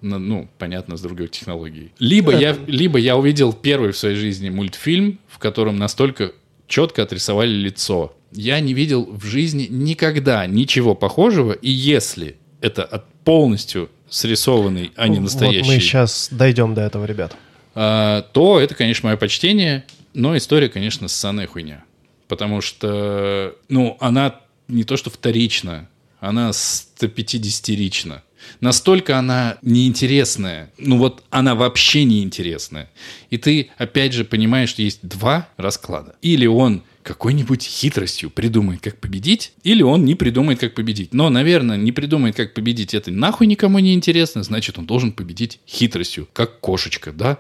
ну, понятно, с другой технологией. Либо я, либо я увидел первый в своей жизни мультфильм, в котором настолько четко отрисовали лицо. Я не видел в жизни никогда ничего похожего, и если это от- полностью срисованный, а не настоящий, Вот мы сейчас дойдем до этого, ребят. а, то это, конечно, мое почтение, но история, конечно, ссаная хуйня. Потому что, ну, она не то что вторична, она 150-рична. Настолько она неинтересная. Ну вот она вообще неинтересная. И ты опять же понимаешь, что есть два расклада. Или он какой-нибудь хитростью придумает, как победить, или он не придумает, как победить. Но, наверное, не придумает, как победить, это нахуй никому не интересно, значит, он должен победить хитростью, как кошечка, да?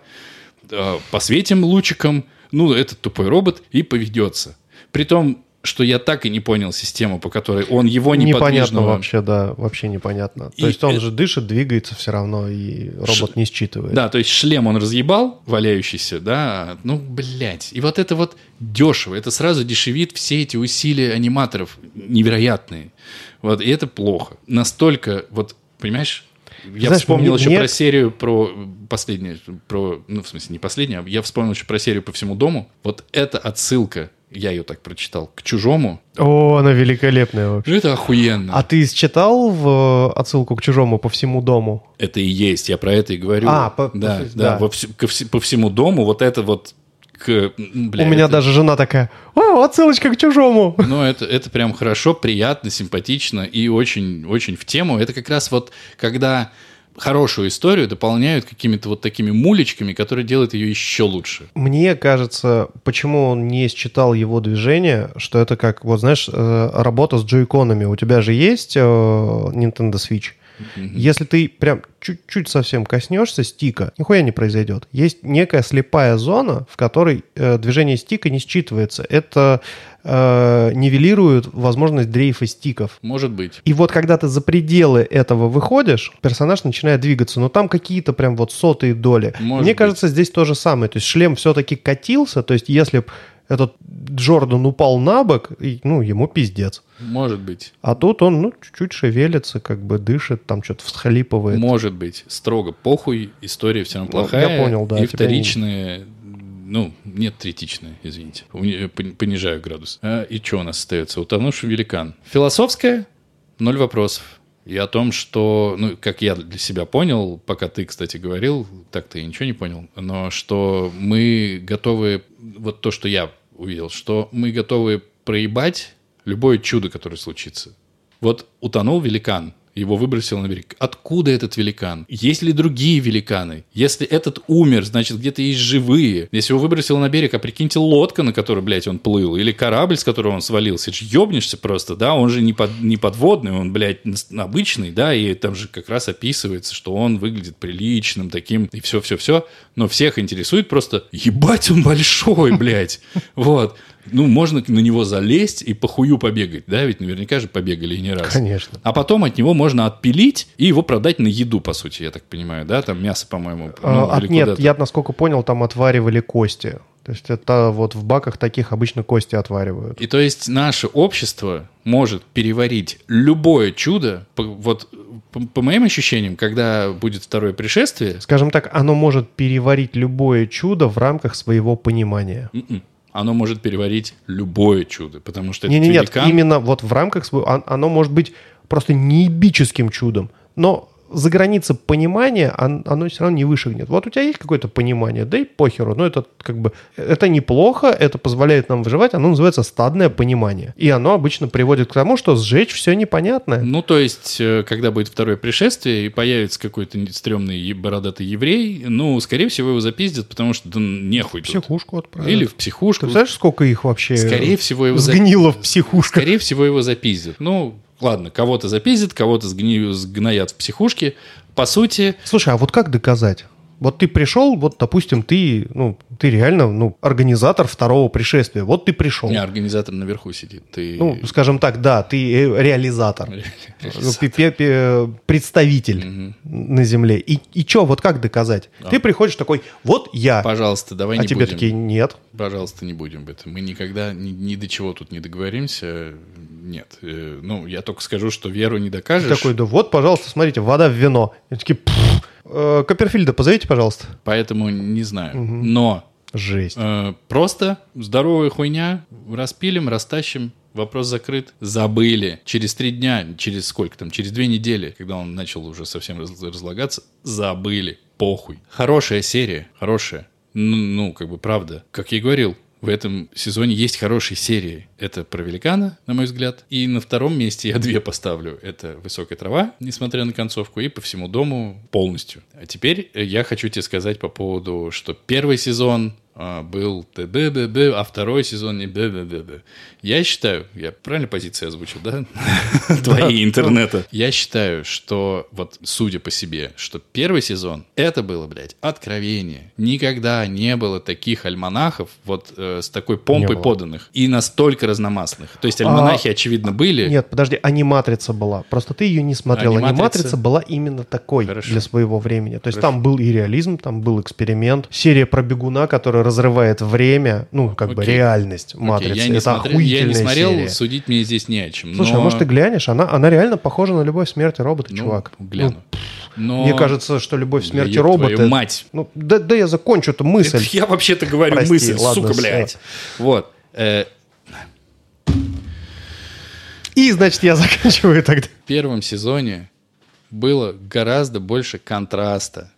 Э, Посветим лучиком, ну, этот тупой робот и поведется. Притом, что я так и не понял систему, по которой он его Непонятно неподвижного... вообще, да, вообще непонятно. И То есть он это- же дышит, двигается все равно, и робот не считывает. Да, то есть шлем он разъебал, валяющийся, да, ну, блядь. И вот это вот дешево, это сразу дешевит все эти усилия аниматоров невероятные. Вот, и это плохо. Настолько, вот, понимаешь, я Знаешь, вспомнил еще мне- про серию, про последнюю, про, ну, в смысле, не последнюю, а я вспомнил еще про серию по всему дому. Вот эта отсылка, я ее так прочитал, к чужому, О, она великолепная вообще. это охуенно. А ты читал в э, отсылку к чужому по всему дому? Это и есть, я про это и говорю. А, по- да, по- да, да. во вс- ко по всему дому вот это вот к... бля, У меня это- даже жена такая, о, отсылочка к чужому. Ну, это, это прям хорошо, приятно, симпатично и очень, очень в тему. Это как раз вот, когда хорошую историю дополняют какими-то вот такими мулечками, которые делают ее еще лучше. Мне кажется, почему он не считал его движение, что это как, вот знаешь, э, работа с джойконами. У тебя же есть э, Nintendo Switch. Если ты прям чуть-чуть совсем коснешься стика, нихуя не произойдет. Есть некая слепая зона, в которой э, движение стика не считывается. Это э, нивелирует возможность дрейфа стиков. Может быть. И вот когда ты за пределы этого выходишь, персонаж начинает двигаться, но там какие-то прям вот сотые доли. Может Мне быть. кажется, здесь то же самое. То есть шлем все-таки катился, то есть если этот Джордан упал на бок, и, ну, ему пиздец. Может быть. А тут он, ну, чуть-чуть шевелится, как бы дышит, там что-то всхлипывает. Может быть. Строго похуй, история все равно Ну, плохая. я понял, да, И тебя вторичная... Ну, нет, третичная, извините. Понижаю градус. А, и что у нас остается? Утонувший великан. Философская? Ноль вопросов. И о том, что, ну, как я для себя понял, пока ты, кстати, говорил, так-то я ничего не понял, но что мы готовы, вот то, что я увидел, что мы готовы проебать любое чудо, которое случится. Вот утонул великан, его выбросил на берег. Откуда этот великан? Есть ли другие великаны? Если этот умер, значит, где-то есть живые. Если его выбросило на берег, а прикиньте, лодка, на которой, блядь, он плыл, или корабль, с которого он свалился, ж ёбнешься просто, да, он же не, под, не подводный, он, блядь, обычный, да, и там же как раз описывается, что он выглядит приличным таким, и все-все-все, но всех интересует просто, ебать, он большой, блядь, вот. Ну, можно на него залезть и по хую побегать, да, ведь наверняка же побегали и не раз. Конечно. А потом от него можно отпилить и его продать на еду, по сути, я так понимаю, да? Там мясо, по-моему. ну, А, от- или нет, я, насколько понял, там отваривали кости. То есть это вот в баках таких обычно кости отваривают. И то есть наше общество может переварить любое чудо. Вот по, по моим ощущениям, когда будет второе пришествие, Скажем так, оно может переварить любое чудо в рамках своего понимания. м-м, оно может переварить любое чудо, потому что Не, этот не, нет, великан- именно вот в рамках своего, он- оно может быть просто неебическим чудом, но за границы понимания он- оно все равно не вышагнет. Вот у тебя есть какое-то понимание, да и похеру, но это как бы, это неплохо, это позволяет нам выживать, оно называется стадное понимание. И оно обычно приводит к тому, что сжечь все непонятное. Ну, то есть, э, когда будет второе пришествие и появится какой-то стрёмный бородатый еврей, ну, скорее всего, его запиздят, потому что да, нехуй В тут. психушку отправят. Или в Ты психушку. представляешь, сколько их вообще Скорее всего, его за- сгнило в психушках? Скорее всего, его запиздят. Ну, ладно, кого-то запиздят, кого-то сгни- сгноят в психушке. По сути, Слушай, а вот как доказать? Вот ты пришел, вот, допустим, ты, ну, ты реально, ну, организатор второго пришествия. Вот ты пришел. не, организатор наверху сидит. Ты... Ну, скажем так, да, ты э, реализатор. Пе- представитель на земле. И, и что, вот как доказать? Ты приходишь такой, вот я. Пожалуйста, давай а не тебе будем. такие, нет. Пожалуйста, не будем об этом. Мы никогда ни, ни до чего тут не договоримся. Нет. Э, Ну, я только скажу, что веру не Ты докажешь. такой, да вот, пожалуйста, смотрите, вода в вино. И такие, «Пф, э, Копперфильда позовите, пожалуйста. Поэтому не знаю. Но Жесть. Э, просто здоровая хуйня, распилим, растащим, вопрос закрыт. Забыли. Через три дня, через сколько там, через две недели, когда он начал уже совсем раз- разлагаться, забыли. Похуй. Хорошая серия, хорошая. Ну, ну, как бы правда. Как я и говорил, в этом сезоне есть хорошие серии. Это про великана, на мой взгляд. И на втором месте я две поставлю. Это «Высокая трава», несмотря на концовку, и «По всему дому» полностью. А теперь я хочу тебе сказать по поводу, что первый сезон а, был т-б-б-б, а второй сезон не б-б-б-б. Я считаю, я правильно позиции озвучил, да? Твои интернета. Я считаю, что вот судя по себе, что первый сезон это было, блядь, откровение. Никогда не было таких альманахов вот э, с такой помпой поданных и настолько разномастных. То есть альманахи, очевидно, были. Нет, подожди, аниматрица была. Просто ты ее не смотрел. Аниматрица- Аниматрица была именно такой Хорошо. для своего времени. То есть Хорошо. там был и реализм, там был эксперимент. Серия про бегуна, которая разрывает время, ну, как бы Окей. реальность Окей, матрицы. я, не Это смотрел, я не смотрел, серия. судить мне здесь не о чем. Слушай, но... а может ты глянешь? Она, она реально похожа на любовь смерти робота, Ну, чувак. гляну. Ну, Но... Мне кажется, что любовь смерти ёб робота... твою мать. Ну, да, да я закончу эту мысль. Это я вообще-то говорю Прости, мысль, ладно, сука, блядь. Вот. Э, И, значит, я заканчиваю тогда. в первом сезоне было гораздо больше контраста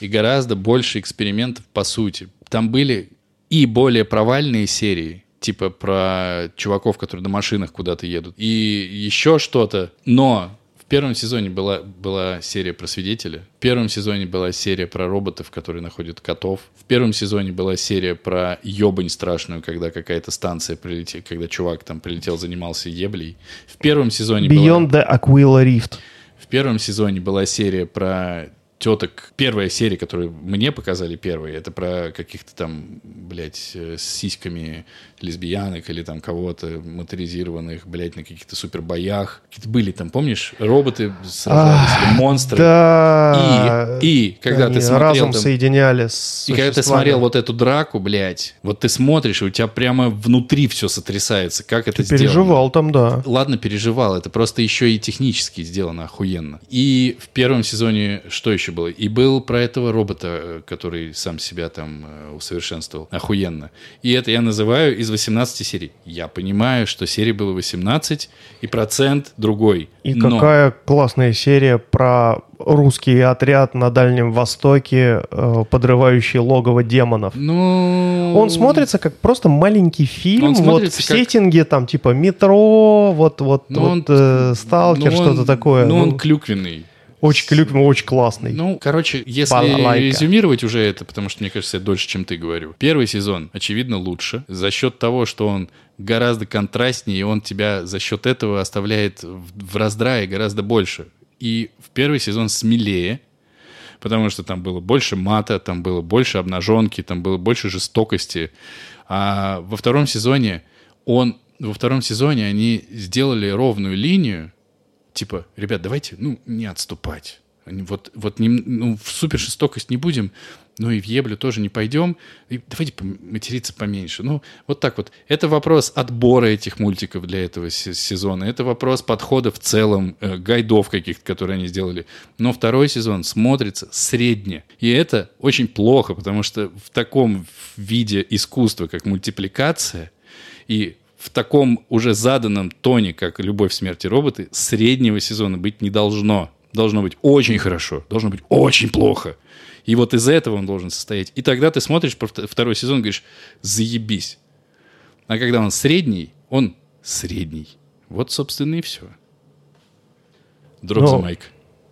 и гораздо больше экспериментов по сути. Там были и более провальные серии, типа про чуваков, которые на машинах куда-то едут, и еще что-то. Но в первом сезоне была, была серия про свидетеля, в первом сезоне была серия про роботов, которые находят котов, в первом сезоне была серия про ебань страшную, когда какая-то станция прилетела, когда чувак там прилетел, занимался еблей. В первом сезоне была... Beyond the Aquila Rift. В первом сезоне была серия про теток. Первая серия, которую мне показали первой, это про каких-то там, блядь, э, с сиськами лесбиянок или там кого-то моторизированных, блядь, на каких-то супербоях. Какие-то были там, помнишь, роботы сражались, или монстры. Да. И, и когда Они ты смотрел разом там- соединяли с и когда ты смотрел вот эту драку, блядь, вот ты смотришь, и у тебя прямо внутри все сотрясается, как это Ты сделано. переживал там, да. Ладно, переживал, это просто еще и технически сделано охуенно. И в первом сезоне что еще было? И был про этого робота, э, который сам себя там э, усовершенствовал. Охуенно. И это я называю из 18 серий. Я понимаю, что серий было 18, и процент другой. И Но какая классная серия про русский отряд на Дальнем Востоке, э, подрывающий логово демонов. Ну... Он смотрится как просто маленький фильм, вот в как- сеттинге там типа метро, вот вот ну, вот он- э, сталкер, ну, что-то он- такое. Ну, Ну, он клюквенный. Очень клюквенный, очень классный. Ну, короче, если Балалайка. резюмировать уже это, потому что, мне кажется, я дольше, чем ты говорю. Первый сезон, очевидно, лучше за счет того, что он гораздо контрастнее, и он тебя за счет этого оставляет в, в раздрае гораздо больше. И в первый сезон смелее, потому что там было больше мата, там было больше обнаженки, там было больше жестокости. А во втором сезоне он... Во втором сезоне они сделали ровную линию, типа, ребят, давайте, ну, не отступать. Вот, вот не, ну, в супер жестокость не будем, ну и в еблю тоже не пойдем. И давайте материться поменьше. Ну, вот так вот. Это вопрос отбора этих мультиков для этого се- сезона. Это вопрос подхода в целом, э, гайдов каких-то, которые они сделали. Но второй сезон смотрится средне. И это очень плохо, потому что в таком виде искусства, как мультипликация, и в таком уже заданном тоне, как «Любовь, смерти роботы», среднего сезона быть не должно. Должно быть очень хорошо, должно быть очень плохо. И вот из этого он должен состоять. И тогда ты смотришь второй сезон и говоришь, заебись. А когда он средний, он средний. Вот, собственно, и все. Дроп за майк.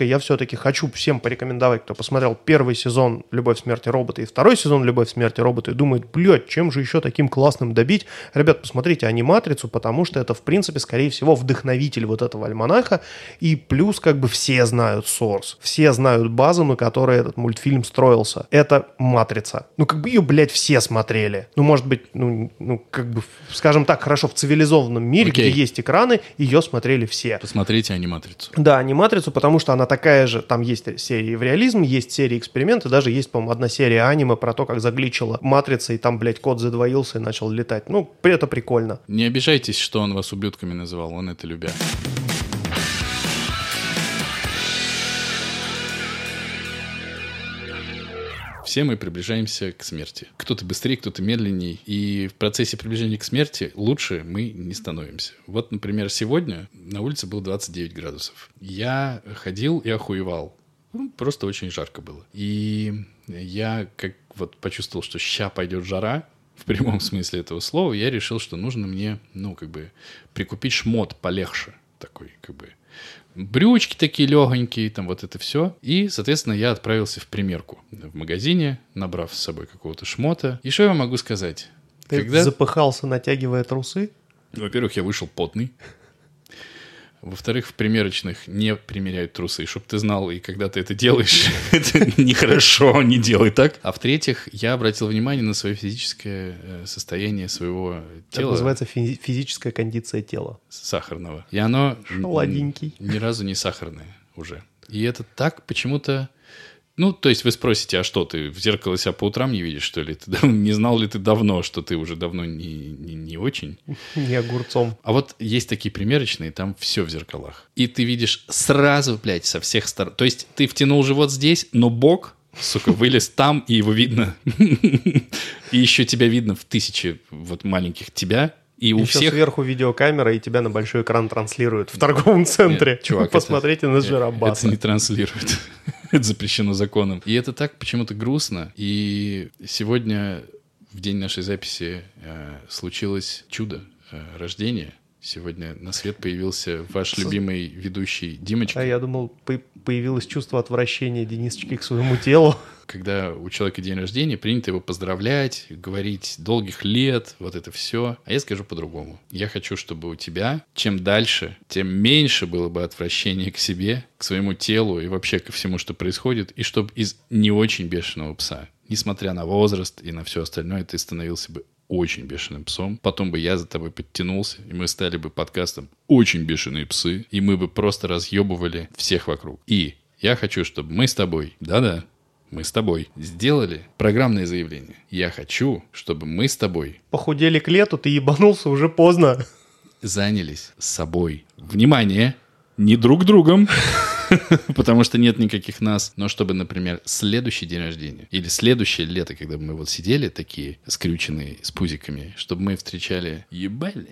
Я все-таки хочу всем порекомендовать, кто посмотрел первый сезон «Любовь, смерти робота» и второй сезон «Любовь, смерти робота» и думает, блядь, чем же еще таким классным добить? Ребят, посмотрите аниматрицу, потому что это, в принципе, скорее всего, вдохновитель вот этого альманаха. И плюс, как бы, все знают Source. Все знают базу, на которой этот мультфильм строился. Это «Матрица». Ну, как бы ее, блядь, все смотрели. Ну, может быть, ну, ну как бы, скажем так, хорошо, в цивилизованном мире, Окей. где есть экраны, ее смотрели все. Посмотрите аниматрицу. Да, аниматрицу, потому что она такая же, там есть серии в реализм, есть серии эксперименты, даже есть, по-моему, одна серия аниме про то, как загличила матрица, и там, блядь, кот задвоился и начал летать. Ну, это прикольно. Не обижайтесь, что он вас ублюдками называл, он это любя. Все мы приближаемся к смерти. Кто-то быстрее, кто-то медленней. И в процессе приближения к смерти лучше мы не становимся. Вот, например, сегодня на улице было 29 градусов. Я ходил и охуевал. Ну, просто очень жарко было. И я как вот почувствовал, что ща пойдет жара, в прямом смысле этого слова, я решил, что нужно мне, ну, как бы, прикупить шмот полегче такой, как бы, брючки такие легонькие, там вот это все. И, соответственно, я отправился в примерку в магазине, набрав с собой какого-то шмота. И что я могу сказать? Ты Когда... запыхался, натягивая трусы. Во-первых, я вышел потный. Во-вторых, в примерочных не примеряют трусы, чтобы ты знал, и когда ты это делаешь, это нехорошо, не делай так. А в-третьих, я обратил внимание на свое физическое э, состояние своего Это тела называется фи- физическая кондиция тела. сахарного. И оно м, Холодненький. ни разу не сахарное уже. И это так почему-то... Ну, то есть вы спросите, а что, ты в зеркало себя по утрам не видишь, что ли? Ты не знал ли ты давно, что ты уже давно не, не, не очень? Не огурцом. А вот есть такие примерочные, там все в зеркалах. И ты видишь сразу, блядь, со всех сторон. То есть ты втянул живот здесь, но бок, сука, вылез там, и его видно. И еще тебя видно в тысячи вот маленьких тебя. И у Еще всех... сверху видеокамера, и тебя на большой экран транслируют в торговом центре. Нет, чувак, Посмотрите на это, Жиробаса. Это не транслирует. это запрещено законом. И это так почему-то грустно. И сегодня, в день нашей записи, э, случилось чудо э, рождения. Сегодня на свет появился ваш Со- любимый ведущий Димочка. А я думал, по- появилось чувство отвращения Денисочки к своему телу. Когда у человека день рождения, принято его поздравлять, говорить долгих лет, вот это все. А я скажу по-другому. Я хочу, чтобы у тебя, чем дальше, тем меньше было бы отвращения к себе, к своему телу и вообще ко всему, что происходит, и чтобы из не очень бешеного пса, несмотря на возраст и на все остальное, ты становился бы очень бешеным псом. Потом бы я за тобой подтянулся, и мы стали бы подкастом «Очень бешеные псы», и мы бы просто разъебывали всех вокруг. И я хочу, чтобы мы с тобой, да-да, мы с тобой сделали программное заявление. Я хочу, чтобы мы с тобой Похудели к лету, ты ебанулся уже поздно. занялись собой. Внимание! Не друг другом, потому что нет никаких нас. Но чтобы, например, следующий день рождения или следующее лето, когда мы вот сидели такие скрюченные с пузиками, чтобы мы встречали ебали.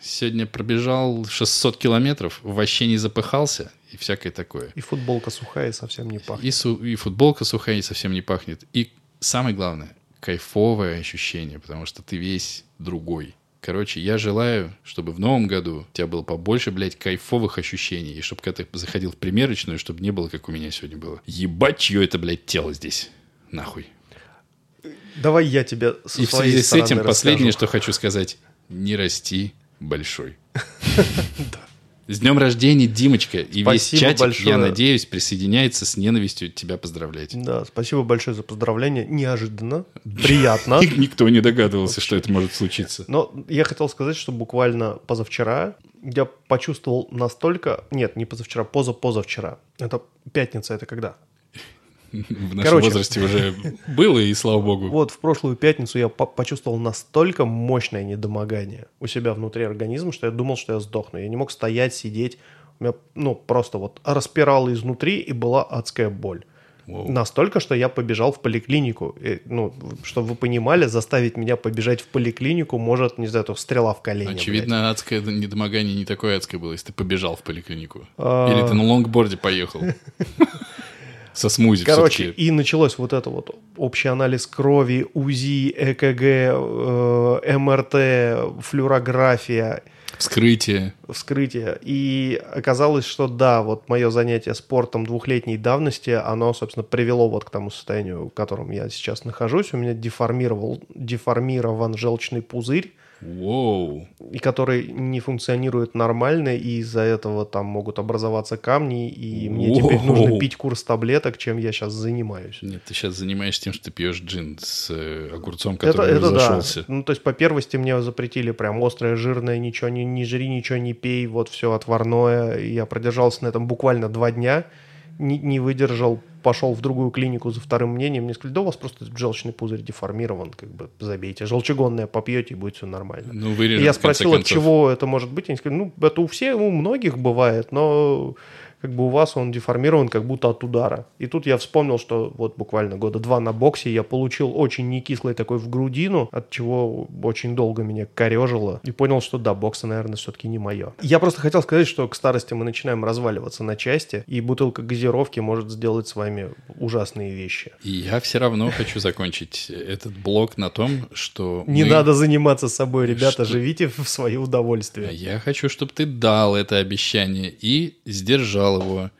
Сегодня пробежал 600 километров, вообще не запыхался и всякое такое. И футболка сухая и совсем не пахнет. И, су- и футболка сухая, и совсем не пахнет. И самое главное, кайфовое ощущение, потому что ты весь другой. Короче, я желаю, чтобы в новом году у тебя было побольше, блядь, кайфовых ощущений. И чтобы когда ты заходил в примерочную, чтобы не было, как у меня сегодня было. Ебать, чье это, блядь, тело здесь. Нахуй. Давай я тебе со И в связи с этим последнее, расскажу. что хочу сказать. Не расти большой. С днем рождения, Димочка. И весь Спасибо чатик, большое. я надеюсь, присоединяется с ненавистью тебя поздравлять. Да, спасибо большое за поздравление. Неожиданно, приятно. Никто не догадывался, что это может случиться. Но я хотел сказать, что буквально позавчера я почувствовал настолько... Нет, не позавчера, поза-позавчера. Это пятница, это когда? В нашем Короче. возрасте уже было, и слава богу. Вот в прошлую пятницу я по- почувствовал настолько мощное недомогание у себя внутри организма, что я думал, что я сдохну. Я не мог стоять, сидеть. У меня, ну, просто вот распирало изнутри, и была адская боль. Воу. Настолько, что я побежал в поликлинику. И, ну, чтобы вы понимали, заставить меня побежать в поликлинику может, не знаю, то стрела в колени. Очевидно, адское недомогание не такое адское было, если ты побежал в поликлинику. А. Или ты на лонгборде поехал. Со смузи Короче, и началось вот это вот общий анализ крови, УЗИ, ЭКГ, э, МРТ, флюорография, Вскрытие. вскрытие. И оказалось, что да, вот мое занятие спортом двухлетней давности, оно, собственно, привело вот к тому состоянию, в котором я сейчас нахожусь. У меня деформировал, деформирован желчный пузырь, Воу. и который не функционирует нормально, и из-за этого там могут образоваться камни, и мне теперь Воу. нужно пить курс таблеток, чем я сейчас занимаюсь. Нет, ты сейчас занимаешься тем, что ты пьешь джин с э, огурцом, Это, который это да. разошелся. Ну, то есть, по первости мне запретили прям острое, жирное, ничего не, не жри, ничего не пей, вот все отварное. Я продержался на этом буквально два дня, не, не выдержал, пошел в другую клинику за вторым мнением. Мне сказали, да у вас просто желчный пузырь деформирован, как бы забейте. Желчегонное попьете, и будет все нормально. Ну, вырежем, я спросил, от чего это может быть. Они сказали, ну, это у всех, у многих бывает, но как бы у вас он деформирован как будто от удара. И тут я вспомнил, что вот буквально года два на боксе я получил очень некислый такой в грудину, от чего очень долго меня корежило. И понял, что да, бокс, наверное, все-таки не мое. Я просто хотел сказать, что к старости мы начинаем разваливаться на части, и бутылка газировки может сделать с вами ужасные вещи. Я все равно хочу закончить этот блок на том, что... Не надо заниматься собой, ребята, живите в свое А удовольствие. Я хочу, чтобы ты дал это обещание и сдержал его.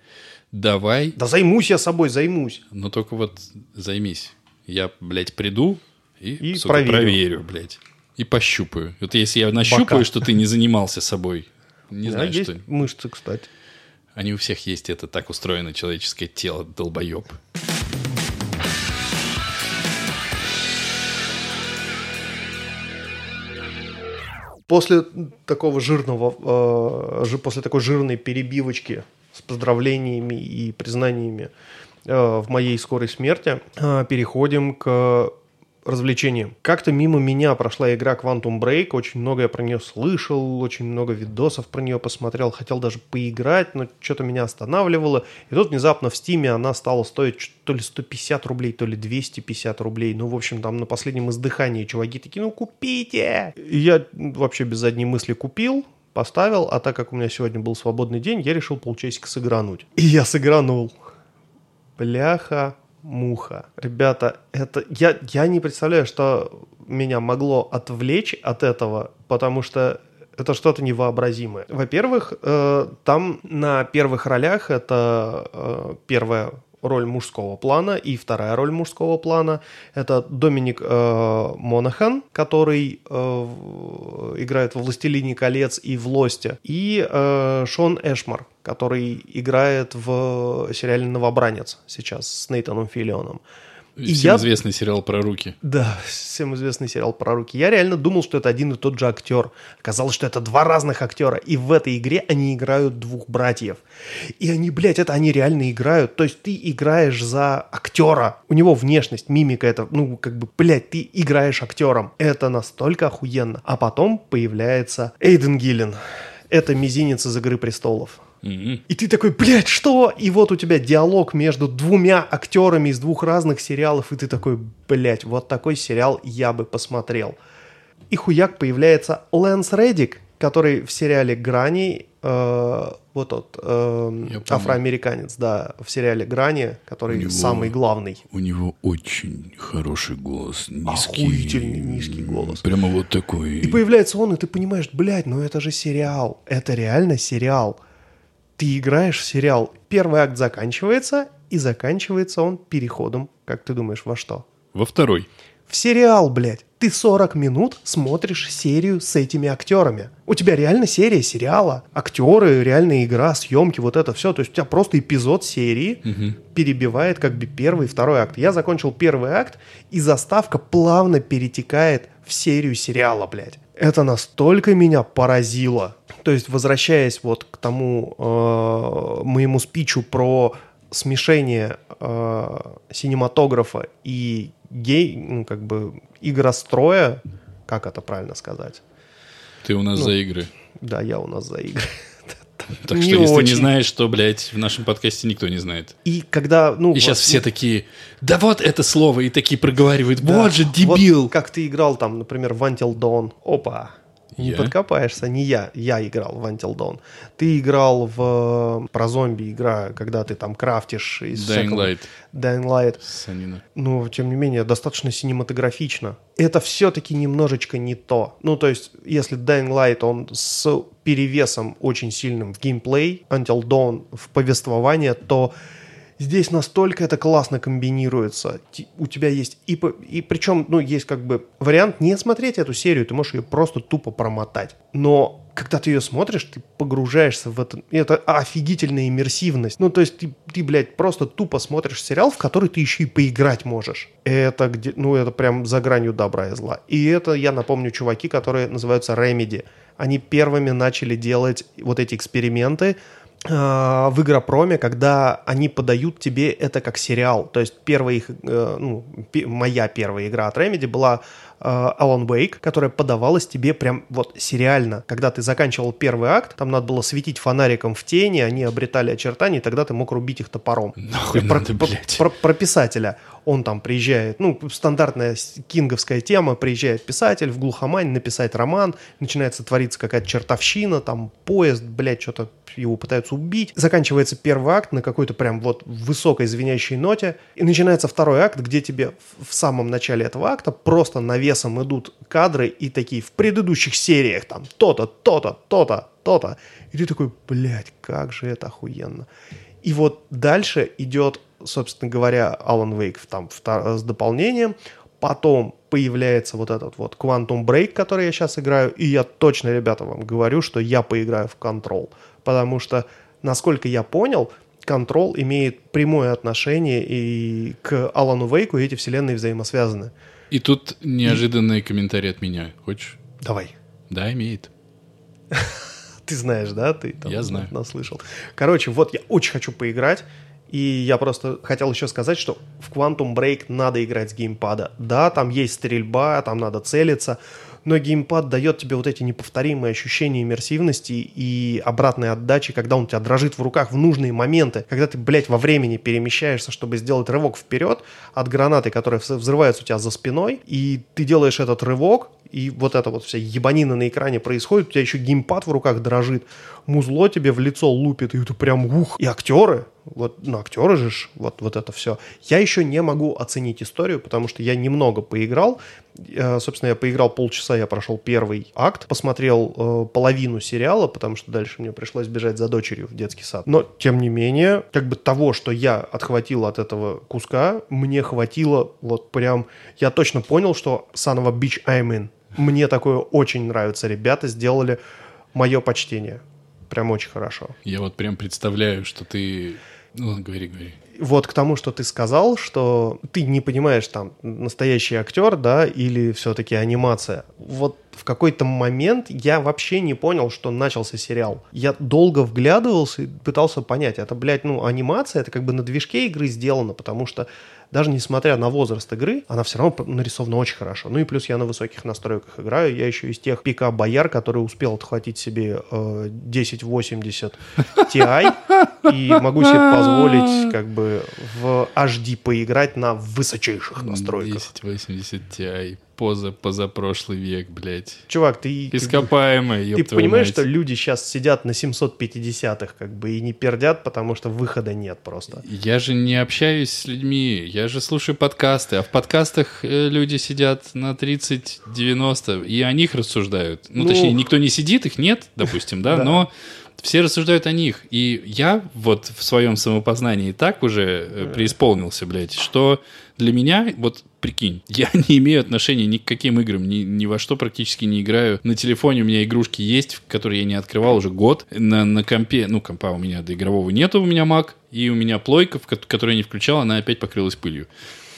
Давай, Да займусь я собой, займусь. но только вот займись. Я, блядь, приду и, И сука, проверю. проверю, блядь. И пощупаю. Вот если я нащупаю, Бока. что ты не занимался собой, Не Да, знаю, есть что... мышцы, кстати. Они у всех есть, это так устроено человеческое тело, долбоеб. После такого жирного, э, после такой жирной перебивочки с поздравлениями и признаниями э, в моей скорой смерти, э, переходим к развлечениям. Как-то мимо меня прошла игра Quantum Break, очень много я про нее слышал, очень много видосов про нее посмотрел, хотел даже поиграть, но что-то меня останавливало. И тут внезапно в Стиме она стала стоить то ли 150 рублей, то ли 250 рублей. Ну, в общем, там на последнем издыхании чуваки такие, ну, купите! И я вообще без задней мысли купил, поставил, а так как у меня сегодня был свободный день, я решил полчасика сыгрануть. И я сыгранул. Бляха, муха. Ребята, это я, я не представляю, что меня могло отвлечь от этого, потому что это что-то невообразимое. Во-первых, э, там на первых ролях это э, первая роль мужского плана и вторая роль мужского плана это Доминик э, Монахан, который э, играет во «Властелине колец» и в «Лосте, и э, Шон Эшмар, который играет в сериале «Новобранец» сейчас с Нейтаном Филлионом. И Всем я- известный сериал про руки. Да, всем известный сериал про руки. Я реально думал, что это один и тот же актер. Оказалось, что это два разных актера. И в этой игре они играют двух братьев. И они, блядь, это они реально играют. То есть ты играешь за актера. У него внешность, мимика, это, ну, как бы, блядь, ты играешь актером. Это настолько охуенно. А потом появляется Эйден Гиллен. Это мизинец из «Игры престолов». Мгм. И ты такой, блядь, что? И вот у тебя диалог между двумя актерами из двух разных сериалов, и ты такой, блядь, вот такой сериал я бы посмотрел. И хуяк появляется Лэнс Реддик, который в сериале «Грани», э, вот тот э, афроамериканец, да, в сериале «Грани», который него- самый главный. У него очень хороший голос, низкий. Охуительный низкий голос. Прямо вот такой. И появляется он, и ты понимаешь, блядь, ну это же сериал. Это реально сериал. Ты играешь в сериал. Первый акт заканчивается, и заканчивается он переходом, как ты думаешь, во что? Во второй. В сериал, блядь. Ты 40 минут смотришь серию с этими актерами. У тебя реально серия сериала. Актеры, реальная игра, съемки, вот это все. То есть у тебя просто эпизод серии перебивает как бы первый и второй акт. Я закончил первый акт, и заставка плавно перетекает в серию сериала, блядь. Это настолько меня поразило. То есть, возвращаясь вот к тому э, моему спичу про смешение э, синематографа и гей, ну, как бы, игростроя, как это правильно сказать? Ты у нас Ну, за игры. Да, я у нас за игры. Так не что, если ты не очень. знаешь, что, блядь, в нашем подкасте никто не знает. И когда, ну... И сейчас вот, все такие, да вот это слово, и такие проговаривают, да, вот же вот дебил. как ты играл там, например, в Until Dawn. Опа. Не Я? подкопаешься, не я. Я играл в Until Dawn. Ты играл в... э, Про зомби игра, когда ты там крафтишь из Dying всякого- Light. Dying Light. Санина. но тем не менее достаточно синематографично. Это все-таки немножечко не то. Ну, то есть, если Dying Light, он с перевесом очень сильным в геймплей, Until Dawn в повествование, то здесь настолько это классно комбинируется. У тебя есть и, и причем, ну, есть как бы вариант не смотреть эту серию, ты можешь ее просто тупо промотать. Но когда ты ее смотришь, ты погружаешься в это. Это офигительная иммерсивность. Ну, то есть ты, ты, блядь, просто тупо смотришь сериал, в который ты еще и поиграть можешь. Это где, ну, это прям за гранью добра и зла. И это, я напомню, чуваки, которые называются Remedy. Они первыми начали делать вот эти эксперименты, в Игропроме, когда они подают тебе это как сериал. То есть первая их, э, ну, моя первая игра от Remedy была э, Alan Wake, которая подавалась тебе прям вот сериально. Когда ты заканчивал первый акт, там надо было светить фонариком в тени, они обретали очертания, и тогда ты мог рубить их топором. Нахуй Про, надо, про- блядь. про- про писателя. Он там приезжает, ну, стандартная кинговская тема, приезжает писатель в глухомань написать роман, начинается твориться какая-то чертовщина, там поезд, блядь, что-то его пытаются убить. Заканчивается первый акт на какой-то прям вот высокой звенящей ноте, и начинается второй акт, где тебе в самом начале этого акта просто навесом идут кадры и такие в предыдущих сериях там то-то, то-то, то-то, то-то. И ты такой, блядь, как же это охуенно. И вот дальше идет, собственно говоря, Alan Wake там втор- с дополнением Потом появляется вот этот вот Quantum Break, который я сейчас играю, и я точно, ребята, вам говорю, что я поиграю в Control, потому что, насколько я понял, Control имеет прямое отношение и к Алану Вейку, и эти вселенные взаимосвязаны. И тут неожиданный и... комментарий от меня. Хочешь? Давай. Да, имеет. Ты знаешь, да? Ты там я знаю. наслышал. Короче, вот я очень хочу поиграть. И я просто хотел еще сказать, что в Quantum Break надо играть с геймпада. Да, там есть стрельба, там надо целиться, но геймпад дает тебе вот эти неповторимые ощущения иммерсивности и обратной отдачи, когда он тебя дрожит в руках в нужные моменты, когда ты, блядь, во времени перемещаешься, чтобы сделать рывок вперед от гранаты, которая взрывается у тебя за спиной, и ты делаешь этот рывок, и вот эта вот вся ебанина на экране происходит, у тебя еще геймпад в руках дрожит, музло тебе в лицо лупит, и это прям ух. И актеры, вот, ну, актеры же, вот, вот это все. Я еще не могу оценить историю, потому что я немного поиграл. Э, собственно, я поиграл полчаса, я прошел первый акт, посмотрел э, половину сериала, потому что дальше мне пришлось бежать за дочерью в детский сад. Но, тем не менее, как бы того, что я отхватил от этого куска, мне хватило вот прям... Я точно понял, что a bitch I'm in. Мне такое очень нравится. Ребята сделали мое почтение. Прям очень хорошо. Я вот прям представляю, что ты... Ну, говори, говори. Вот к тому, что ты сказал, что ты не понимаешь, там, настоящий актер, да, или все-таки анимация. Вот в какой-то момент я вообще не понял, что начался сериал. Я долго вглядывался и пытался понять, это, блядь, ну, анимация, это как бы на движке игры сделано, потому что даже несмотря на возраст игры, она все равно нарисована очень хорошо. Ну и плюс я на высоких настройках играю. Я еще из тех пика бояр, который успел отхватить себе э, 1080 Ti и могу себе позволить как бы в HD поиграть на высочайших настройках. 1080 Ti поза, позапрошлый век, блядь. Чувак, ты... Ископаемый, Ты, понимаешь, мать. что люди сейчас сидят на 750-х, как бы, и не пердят, потому что выхода нет просто. Я же не общаюсь с людьми, я же слушаю подкасты, а в подкастах э, люди сидят на 30-90, и о них рассуждают. Ну, ну, точнее, никто не сидит, их нет, допустим, да, но все рассуждают о них. И я вот в своем самопознании так уже э, преисполнился, блядь, что для меня, вот прикинь, я не имею отношения ни к каким играм, ни, ни во что практически не играю. На телефоне у меня игрушки есть, которые я не открывал уже год. На, на компе, ну, компа у меня до игрового нету, у меня Mac, и у меня плойка, которую я не включал, она опять покрылась пылью.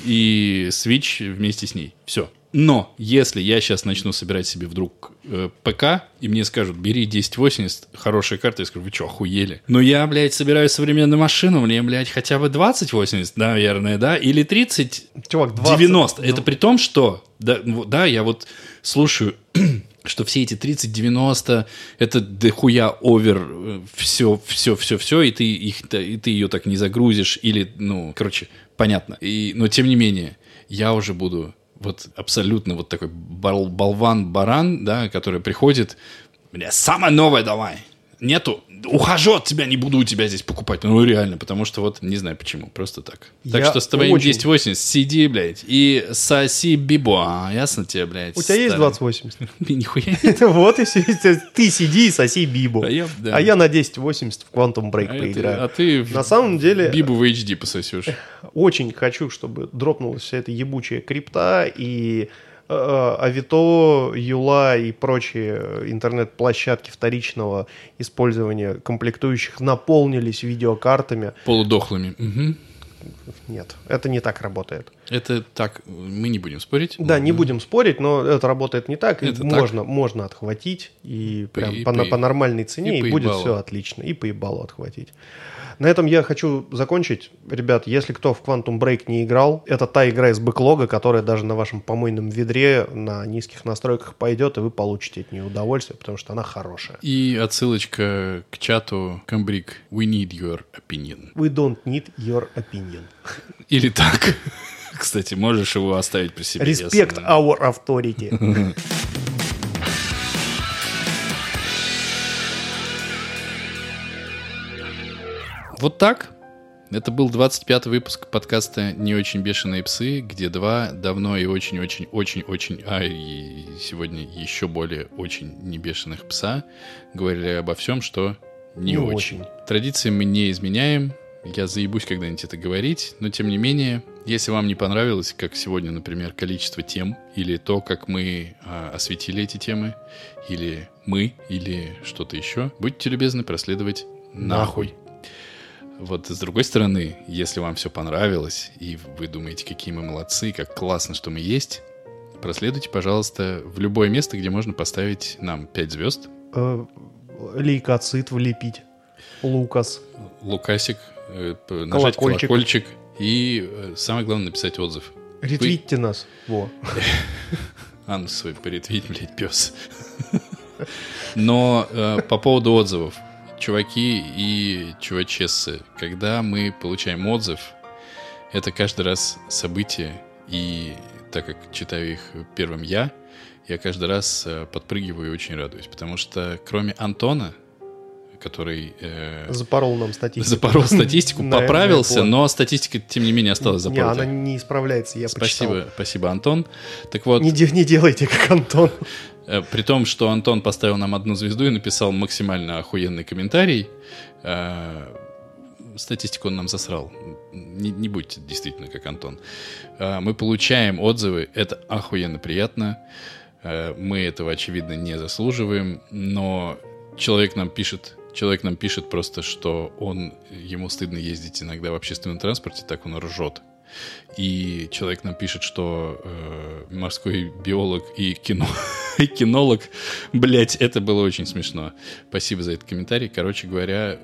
И Switch вместе с ней. Все. Но если я сейчас начну собирать себе вдруг э, ПК, и мне скажут, бери 1080, хорошая карта, я скажу, вы что, охуели? Но я, блядь, собираю современную машину, мне, блядь, хотя бы 2080, наверное, да? Или 30, Чувак, 20, 90. Ну... Это при том, что, да, да, я вот слушаю что все эти 30-90 это дохуя овер, все, все, все, все, и ты, их, и ты ее так не загрузишь, или, ну, короче, понятно. И, но тем не менее, я уже буду вот абсолютно вот такой бол болван-баран, да, который приходит, бля, самое новое давай, нету, ухожу от тебя, не буду у тебя здесь покупать. Ну, реально, потому что вот не знаю почему, просто так. Так Я что с твоим очень... 1080 сиди, блядь, и соси бибо, ясно тебе, блядь? У тебя есть 2080? Нихуя Вот и все. Ты сиди и соси бибо. А я на 1080 в Quantum Break а поиграю. А ты на самом деле... Бибу в HD пососешь. Очень хочу, чтобы дропнулась вся эта ебучая крипта и Авито, Юла и прочие интернет-площадки вторичного использования комплектующих наполнились видеокартами. Полудохлыми. Угу. Нет, это не так работает. Это так, мы не будем спорить. Да, не будем спорить, но это работает не так. Это можно, так. можно отхватить и прям по, по, по нормальной цене, и, и будет все отлично. И поебало отхватить. На этом я хочу закончить. Ребят, если кто в Quantum Break не играл, это та игра из бэклога, которая даже на вашем помойном ведре на низких настройках пойдет, и вы получите от нее удовольствие, потому что она хорошая. И отсылочка к чату Камбрик. We need your opinion. We don't need your opinion. Или так. Кстати, можешь его оставить при себе. Respect если... our authority. Вот так. Это был 25-й выпуск подкаста «Не очень бешеные псы», где два давно и очень-очень-очень-очень, а и сегодня еще более очень небешеных пса говорили обо всем, что не, не очень. очень. Традиции мы не изменяем. Я заебусь когда-нибудь это говорить, но тем не менее, Если вам не понравилось, как сегодня, например, количество тем, или то, как мы а, осветили эти темы, или мы, или что-то еще, будьте любезны проследовать нахуй. Вот с другой стороны, если вам все понравилось, и вы думаете, какие мы молодцы, как классно, что мы есть, проследуйте, пожалуйста, в любое место, где можно поставить нам 5 звезд. Э, лейкоцит влепить. Лукас. Лукасик, э, нажать Колокольчик. колокольчик. И э, самое главное написать отзыв. Ретвитьте нас. Во. Анну свой поретвить, блядь, пес. Но э, по поводу отзывов. Чуваки и чувачессы, когда мы получаем отзыв, это каждый раз событие. И так как читаю их первым я, я каждый раз э, подпрыгиваю и очень радуюсь. Потому что кроме Антона, который э, Запорол нам статистику. запорол статистику, поправился, но статистика, тем не менее, осталась запоротой. она не исправляется, я Спасибо, спасибо, Антон. Так вот. Не, де- не делайте, как Антон. Э, При том, что Антон поставил нам одну звезду и написал максимально охуенный комментарий, э, статистику он нам засрал. Не, не будьте действительно как Антон. Э, Мы получаем отзывы, это охуенно приятно. Э, Мы этого, очевидно, не заслуживаем, но человек нам пишет, человек нам пишет просто, что он, ему стыдно ездить иногда в общественном транспорте, так он ржет. И человек нам пишет, что э, морской биолог и, кино, и кинолог, блять, это было очень смешно. Спасибо за этот комментарий. Короче говоря,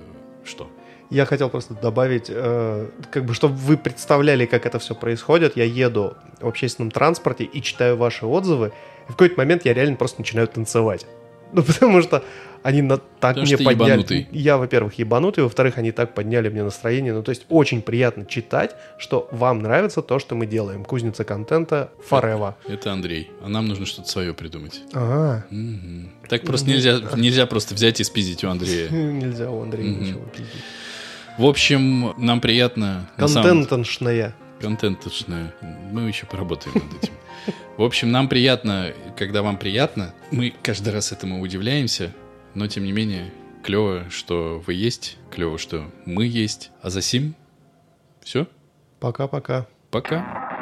что? Я хотел просто добавить, э, как бы, чтобы вы представляли, как это все происходит. Я еду в общественном транспорте и читаю ваши отзывы. И в какой-то момент я реально просто начинаю танцевать. Ну, потому что они на, так Потому мне подняли. ебанутый. Я, во-первых, ебанутый, во-вторых, они так подняли мне настроение. Ну, то есть очень приятно читать, что вам нравится то, что мы делаем. Кузница контента Forever. Это Андрей. А нам нужно что-то свое придумать. Ага. Мгм. Так просто нельзя, нельзя просто взять и спиздить у Андрея. Нельзя у Андрея ничего пиздить. В общем, нам приятно. Контентошная. контенточная. Мы еще поработаем над этим. В общем, нам приятно, когда вам приятно. Мы каждый раз этому удивляемся, но тем не менее клево, что вы есть, клево, что мы есть. А за сим все, Пока-пока. пока. Час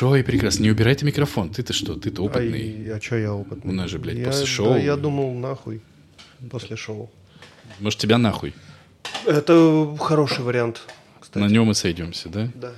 хорошо и прекрасно. Не убирайте микрофон. Ты-то что? Ты-то опытный. Ай, а чё я опытный? У нас же, блядь, Я- после да, шоу. я думал, нахуй. После шоу. Может, тебя нахуй. Это хороший вариант, кстати. На нем и сойдемся, да? Да.